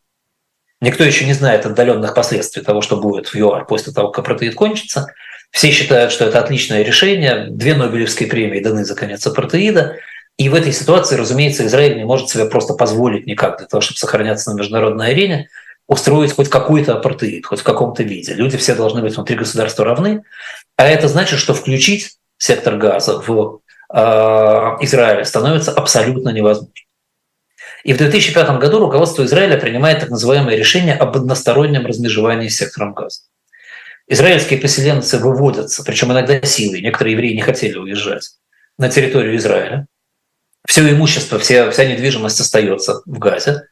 Никто еще не знает отдаленных последствий того, что будет в ЮАР после того, как апартеид кончится – все считают, что это отличное решение. Две Нобелевские премии даны за конец апартеида. И в этой ситуации, разумеется, Израиль не может себе просто позволить никак для того, чтобы сохраняться на международной арене, устроить хоть какой-то апартеид, хоть в каком-то виде. Люди все должны быть внутри государства равны. А это значит, что включить сектор газа в э, Израиле становится абсолютно невозможно. И в 2005 году руководство Израиля принимает так называемое решение об одностороннем размежевании с сектором газа. Израильские поселенцы выводятся, причем иногда силой. Некоторые евреи не хотели уезжать на территорию Израиля. Все имущество, вся, вся недвижимость остается в Газе.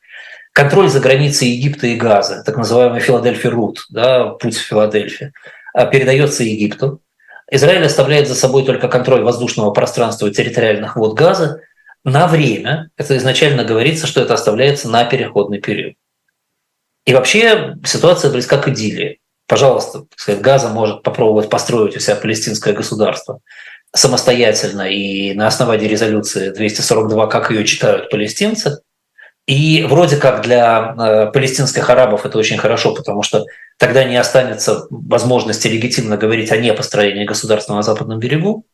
Контроль за границей Египта и Газа, так называемый Филадельфия Рут, да, путь в Филадельфию, а, передается Египту. Израиль оставляет за собой только контроль воздушного пространства и территориальных вод Газа на время. Это изначально говорится, что это оставляется на переходный период. И вообще ситуация близка к идиллии пожалуйста, сказать, Газа может попробовать построить у себя палестинское государство самостоятельно и на основании резолюции 242, как ее читают палестинцы. И вроде как для э, палестинских арабов это очень хорошо, потому что тогда не останется возможности легитимно говорить о непостроении государства на Западном берегу.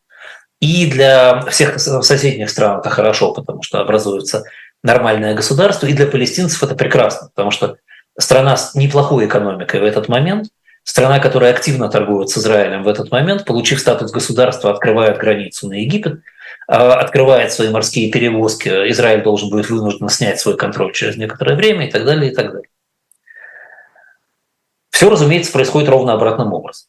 И для всех соседних стран это хорошо, потому что образуется нормальное государство. И для палестинцев это прекрасно, потому что страна с неплохой экономикой в этот момент – Страна, которая активно торгует с Израилем в этот момент, получив статус государства, открывает границу на Египет, а, открывает свои морские перевозки, Израиль должен будет вынужден снять свой контроль через некоторое время и так далее, и так далее. Все, разумеется, происходит ровно обратным образом.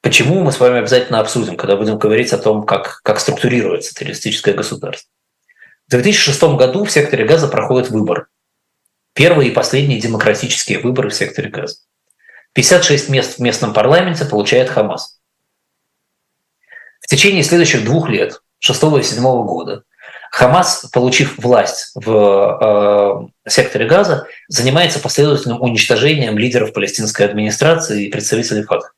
Почему мы с вами обязательно обсудим, когда будем говорить о том, как, как структурируется террористическое государство. В 2006 году в секторе газа проходят выборы. Первые и последние демократические выборы в секторе газа. 56 мест в местном парламенте получает Хамас. В течение следующих двух лет, 6 и 7 года, Хамас, получив власть в э, секторе Газа, занимается последовательным уничтожением лидеров палестинской администрации и представителей ФАТХ.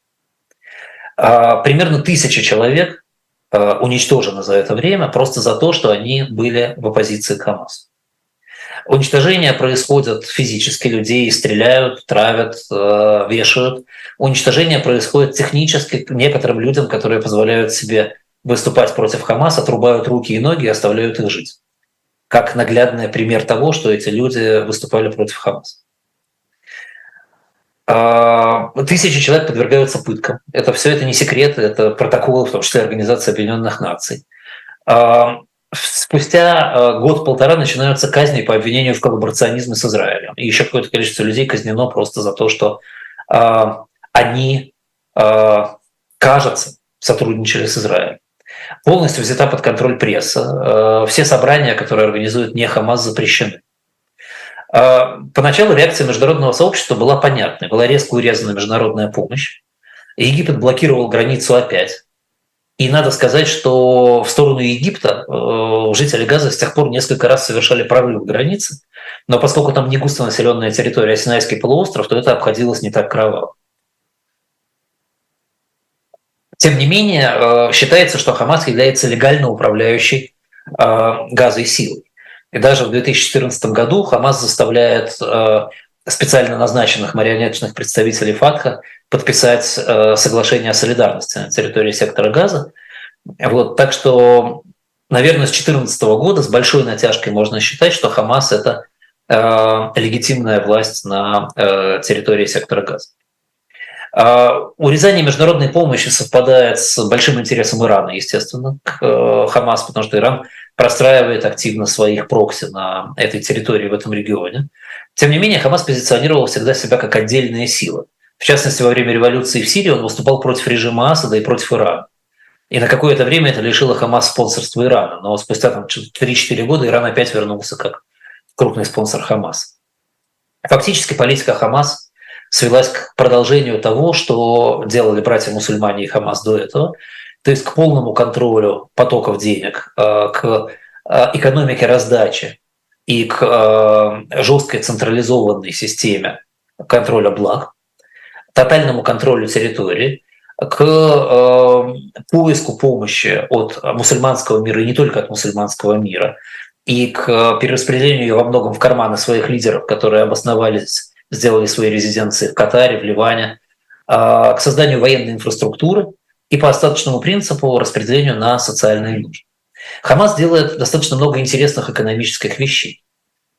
Э, примерно тысяча человек э, уничтожено за это время просто за то, что они были в оппозиции к Хамасу. Уничтожение происходит физически, людей стреляют, травят, э, вешают. Уничтожение происходит технически некоторым людям, которые позволяют себе выступать против Хамаса, отрубают руки и ноги и оставляют их жить. Как наглядный пример того, что эти люди выступали против Хамаса. А, тысячи человек подвергаются пыткам. Это все это не секреты, это протоколы, в том числе Организации Объединенных Наций. Спустя э, год-полтора начинаются казни по обвинению в коллаборационизме с Израилем. И еще какое-то количество людей казнено просто за то, что э, они, э, кажется, сотрудничали с Израилем. Полностью взята под контроль пресса. Э, все собрания, которые организует не Хамас, запрещены. Э, поначалу реакция международного сообщества была понятной. Была резко урезана международная помощь. Египет блокировал границу опять. И надо сказать, что в сторону Египта э, жители Газа с тех пор несколько раз совершали прорыв границы, но поскольку там не густонаселенная территория Синайский полуостров, то это обходилось не так кроваво. Тем не менее, э, считается, что Хамас является легально управляющей э, газой силой. И даже в 2014 году Хамас заставляет специально назначенных марионеточных представителей ФАТХа подписать э, соглашение о солидарности на территории сектора газа. Вот, так что, наверное, с 2014 года с большой натяжкой можно считать, что Хамас – это э, легитимная власть на э, территории сектора газа. Uh, урезание международной помощи совпадает с большим интересом Ирана, естественно, к uh, Хамас, потому что Иран простраивает активно своих прокси на этой территории, в этом регионе. Тем не менее, Хамас позиционировал всегда себя как отдельная сила. В частности, во время революции в Сирии он выступал против режима Асада и против Ирана. И на какое-то время это лишило Хамас спонсорства Ирана. Но спустя там, 3-4 года Иран опять вернулся как крупный спонсор Хамас. Фактически политика Хамас свелась к продолжению того, что делали братья-мусульмане и Хамас до этого, то есть к полному контролю потоков денег, э, к э, экономике раздачи и к э, жесткой централизованной системе контроля благ, тотальному контролю территории, к поиску помощи от мусульманского мира и не только от мусульманского мира, и к перераспределению во многом в карманы своих лидеров, которые обосновались, сделали свои резиденции в Катаре, в Ливане, к созданию военной инфраструктуры – и по остаточному принципу распределению на социальные нужды. Хамас делает достаточно много интересных экономических вещей.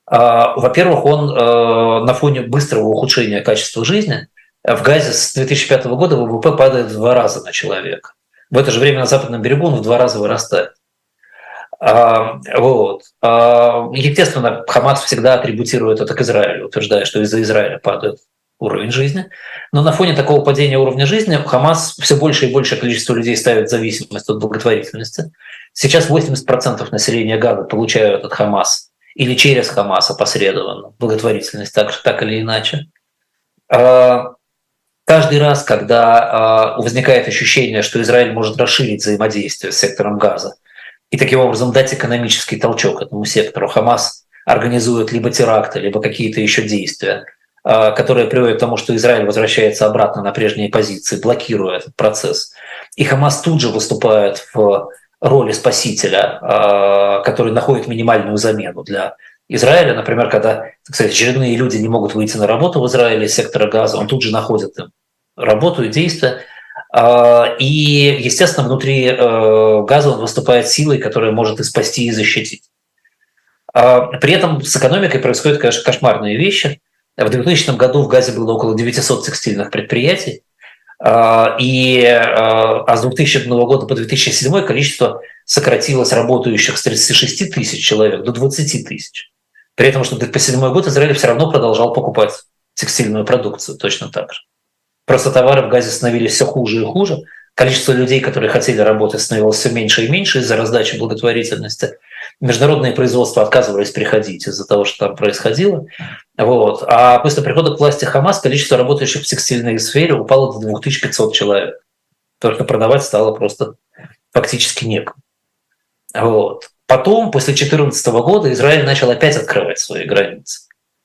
А, во-первых, он э, на фоне быстрого ухудшения качества жизни в Газе с 2005 года ВВП падает в два раза на человека. В это же время на западном берегу он в два раза вырастает. А, вот. А, естественно, Хамас всегда атрибутирует это к Израилю, утверждая, что из-за Израиля падает уровень жизни. Но на фоне такого падения уровня жизни Хамас все больше и большее количество людей ставит зависимость от благотворительности. Сейчас 80% населения Газа получают от Хамас или через Хамас опосредованно благотворительность, так, так или иначе. А, каждый раз, когда а, возникает ощущение, что Израиль может расширить взаимодействие с сектором Газа и таким образом дать экономический толчок этому сектору, Хамас организует либо теракты, либо какие-то еще действия – а, которая приводит к тому, что Израиль возвращается обратно на прежние позиции, блокируя этот процесс. И Хамас тут же выступает в роли спасителя, а, который находит минимальную замену для Израиля. Например, когда, так сказать, очередные люди не могут выйти на работу в Израиле из сектора газа, он тут же находит им работу и действия. А, и, естественно, внутри э, газа он выступает силой, которая может и спасти, и защитить. При этом с экономикой происходят, конечно, кошмарные вещи. В 2000 году в Газе было около 900 текстильных предприятий, а, и, а, а с 2000 года по 2007 количество сократилось работающих с 36 тысяч человек до 20 тысяч. При этом, что по 2007 год Израиль все равно продолжал покупать текстильную продукцию точно так же. Просто товары в Газе становились все хуже и хуже. Количество людей, которые хотели работать, становилось все меньше и меньше из-за раздачи благотворительности международные производства отказывались приходить из-за того, что там происходило. Вот. А после прихода к власти Хамас количество работающих в текстильной сфере упало до 2500 человек. Только продавать стало просто фактически некому. Вот. Потом, после 2014 года, Израиль начал опять открывать свои границы.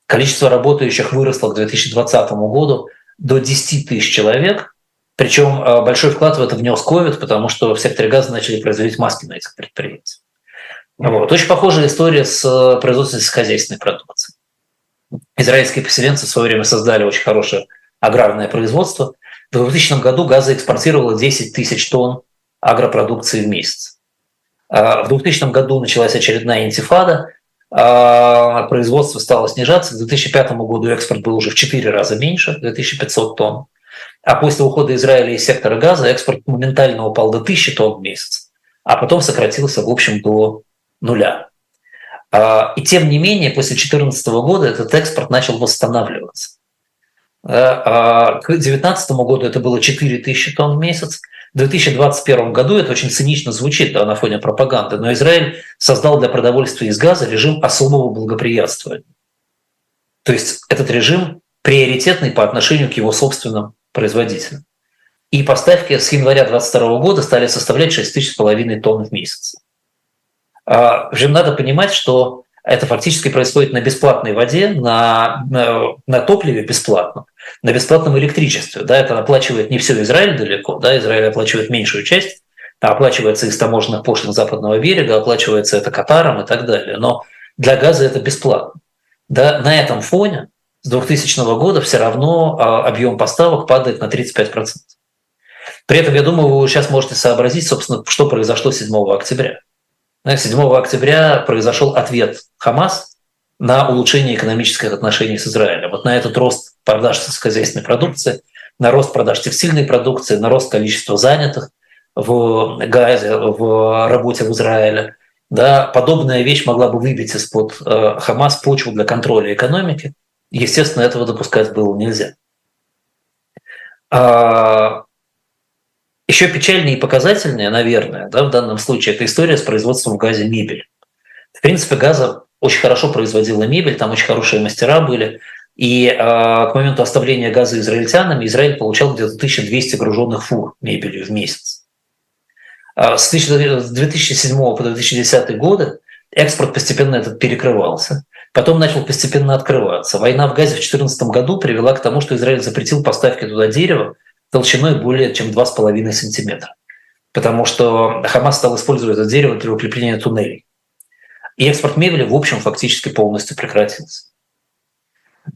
Количество работающих выросло к 2020 году до 10 тысяч человек. Причем э, большой вклад в это внес COVID, потому что в секторе газа начали производить маски на этих предприятиях. Вот. Очень похожая история с э, производством сельскохозяйственной продукции. Израильские поселенцы в свое время создали очень хорошее аграрное производство. В 2000 году Газа экспортировала 10 тысяч тонн агропродукции в месяц. А в 2000 году началась очередная интифада, а производство стало снижаться. К 2005 году экспорт был уже в 4 раза меньше, 2500 тонн. А после ухода Израиля из сектора газа экспорт моментально упал до 1000 тонн в месяц, а потом сократился, в общем, до нуля. А, и тем не менее, после 2014 года этот экспорт начал восстанавливаться. А, к 2019 году это было 4 тысячи тонн в месяц. В 2021 году это очень цинично звучит да, на фоне пропаганды, но Израиль создал для продовольствия из газа режим особого благоприятствования. То есть этот режим приоритетный по отношению к его собственным производителям. И поставки с января 2022 года стали составлять 6,5 тонн в месяц. А, в общем, надо понимать, что это фактически происходит на бесплатной воде, на, на, на топливе бесплатно, на бесплатном электричестве. Да, это оплачивает не все Израиль далеко, да, Израиль оплачивает меньшую часть, оплачивается из таможенных пошлин западного берега, оплачивается это Катаром и так далее. Но для газа это бесплатно. Да, на этом фоне с 2000 года все равно а, объем поставок падает на 35%. При этом, я думаю, вы сейчас можете сообразить, собственно, что произошло 7 октября. 7 октября произошел ответ Хамас на улучшение экономических отношений с Израилем. Вот на этот рост продаж сельскохозяйственной продукции, на рост продаж текстильной продукции, на рост количества занятых в Газе, в работе в Израиле. Да, подобная вещь могла бы выбить из-под э, Хамас почву для контроля экономики. Естественно, этого допускать было нельзя. А, Еще печальнее и показательнее, наверное, да, в данном случае, это история с производством в газе мебели. В принципе, газа очень хорошо производила мебель, там очень хорошие мастера были. И э, к моменту оставления газа израильтянами Израиль получал где-то 1200 груженных фур мебелью в месяц. А с 2007 по 2010 годы экспорт постепенно этот перекрывался. Потом начал постепенно открываться. Война в Газе в 2014 году привела к тому, что Израиль запретил поставки туда дерева толщиной более чем 2,5 сантиметра. Потому что Хамас стал использовать это дерево для укрепления туннелей. И экспорт мебели, в общем, фактически полностью прекратился.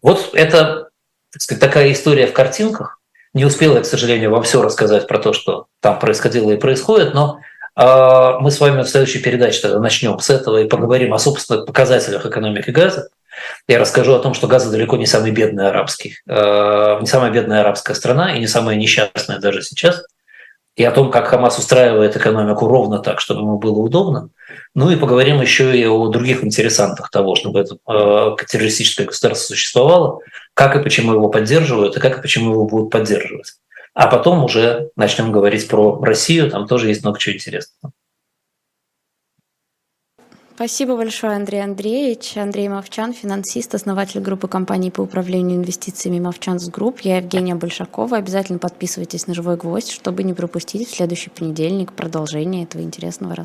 Вот это так сказать, такая история в картинках. Не успел я, к сожалению, вам все рассказать про то, что там происходило и происходит, но э, мы с вами в следующей передаче тогда начнем с этого и поговорим о собственных показателях экономики газа. Я расскажу о том, что Газа далеко не самый бедный арабский, э, не самая бедная арабская страна и не самая несчастная даже сейчас. И о том, как Хамас устраивает экономику ровно так, чтобы ему было удобно. Ну и поговорим еще и о других интересантах того, чтобы это э, террористическое государство существовало, как и почему его поддерживают, и как и почему его будут поддерживать. А потом уже начнем говорить про Россию, там тоже есть много чего интересного. Спасибо большое, Андрей Андреевич. Андрей Мовчан, финансист, основатель группы компаний по управлению инвестициями Movchan's Group. Я Евгения Большакова. Обязательно подписывайтесь на «Живой гвоздь», чтобы не пропустить в следующий понедельник продолжение этого интересного рассказа.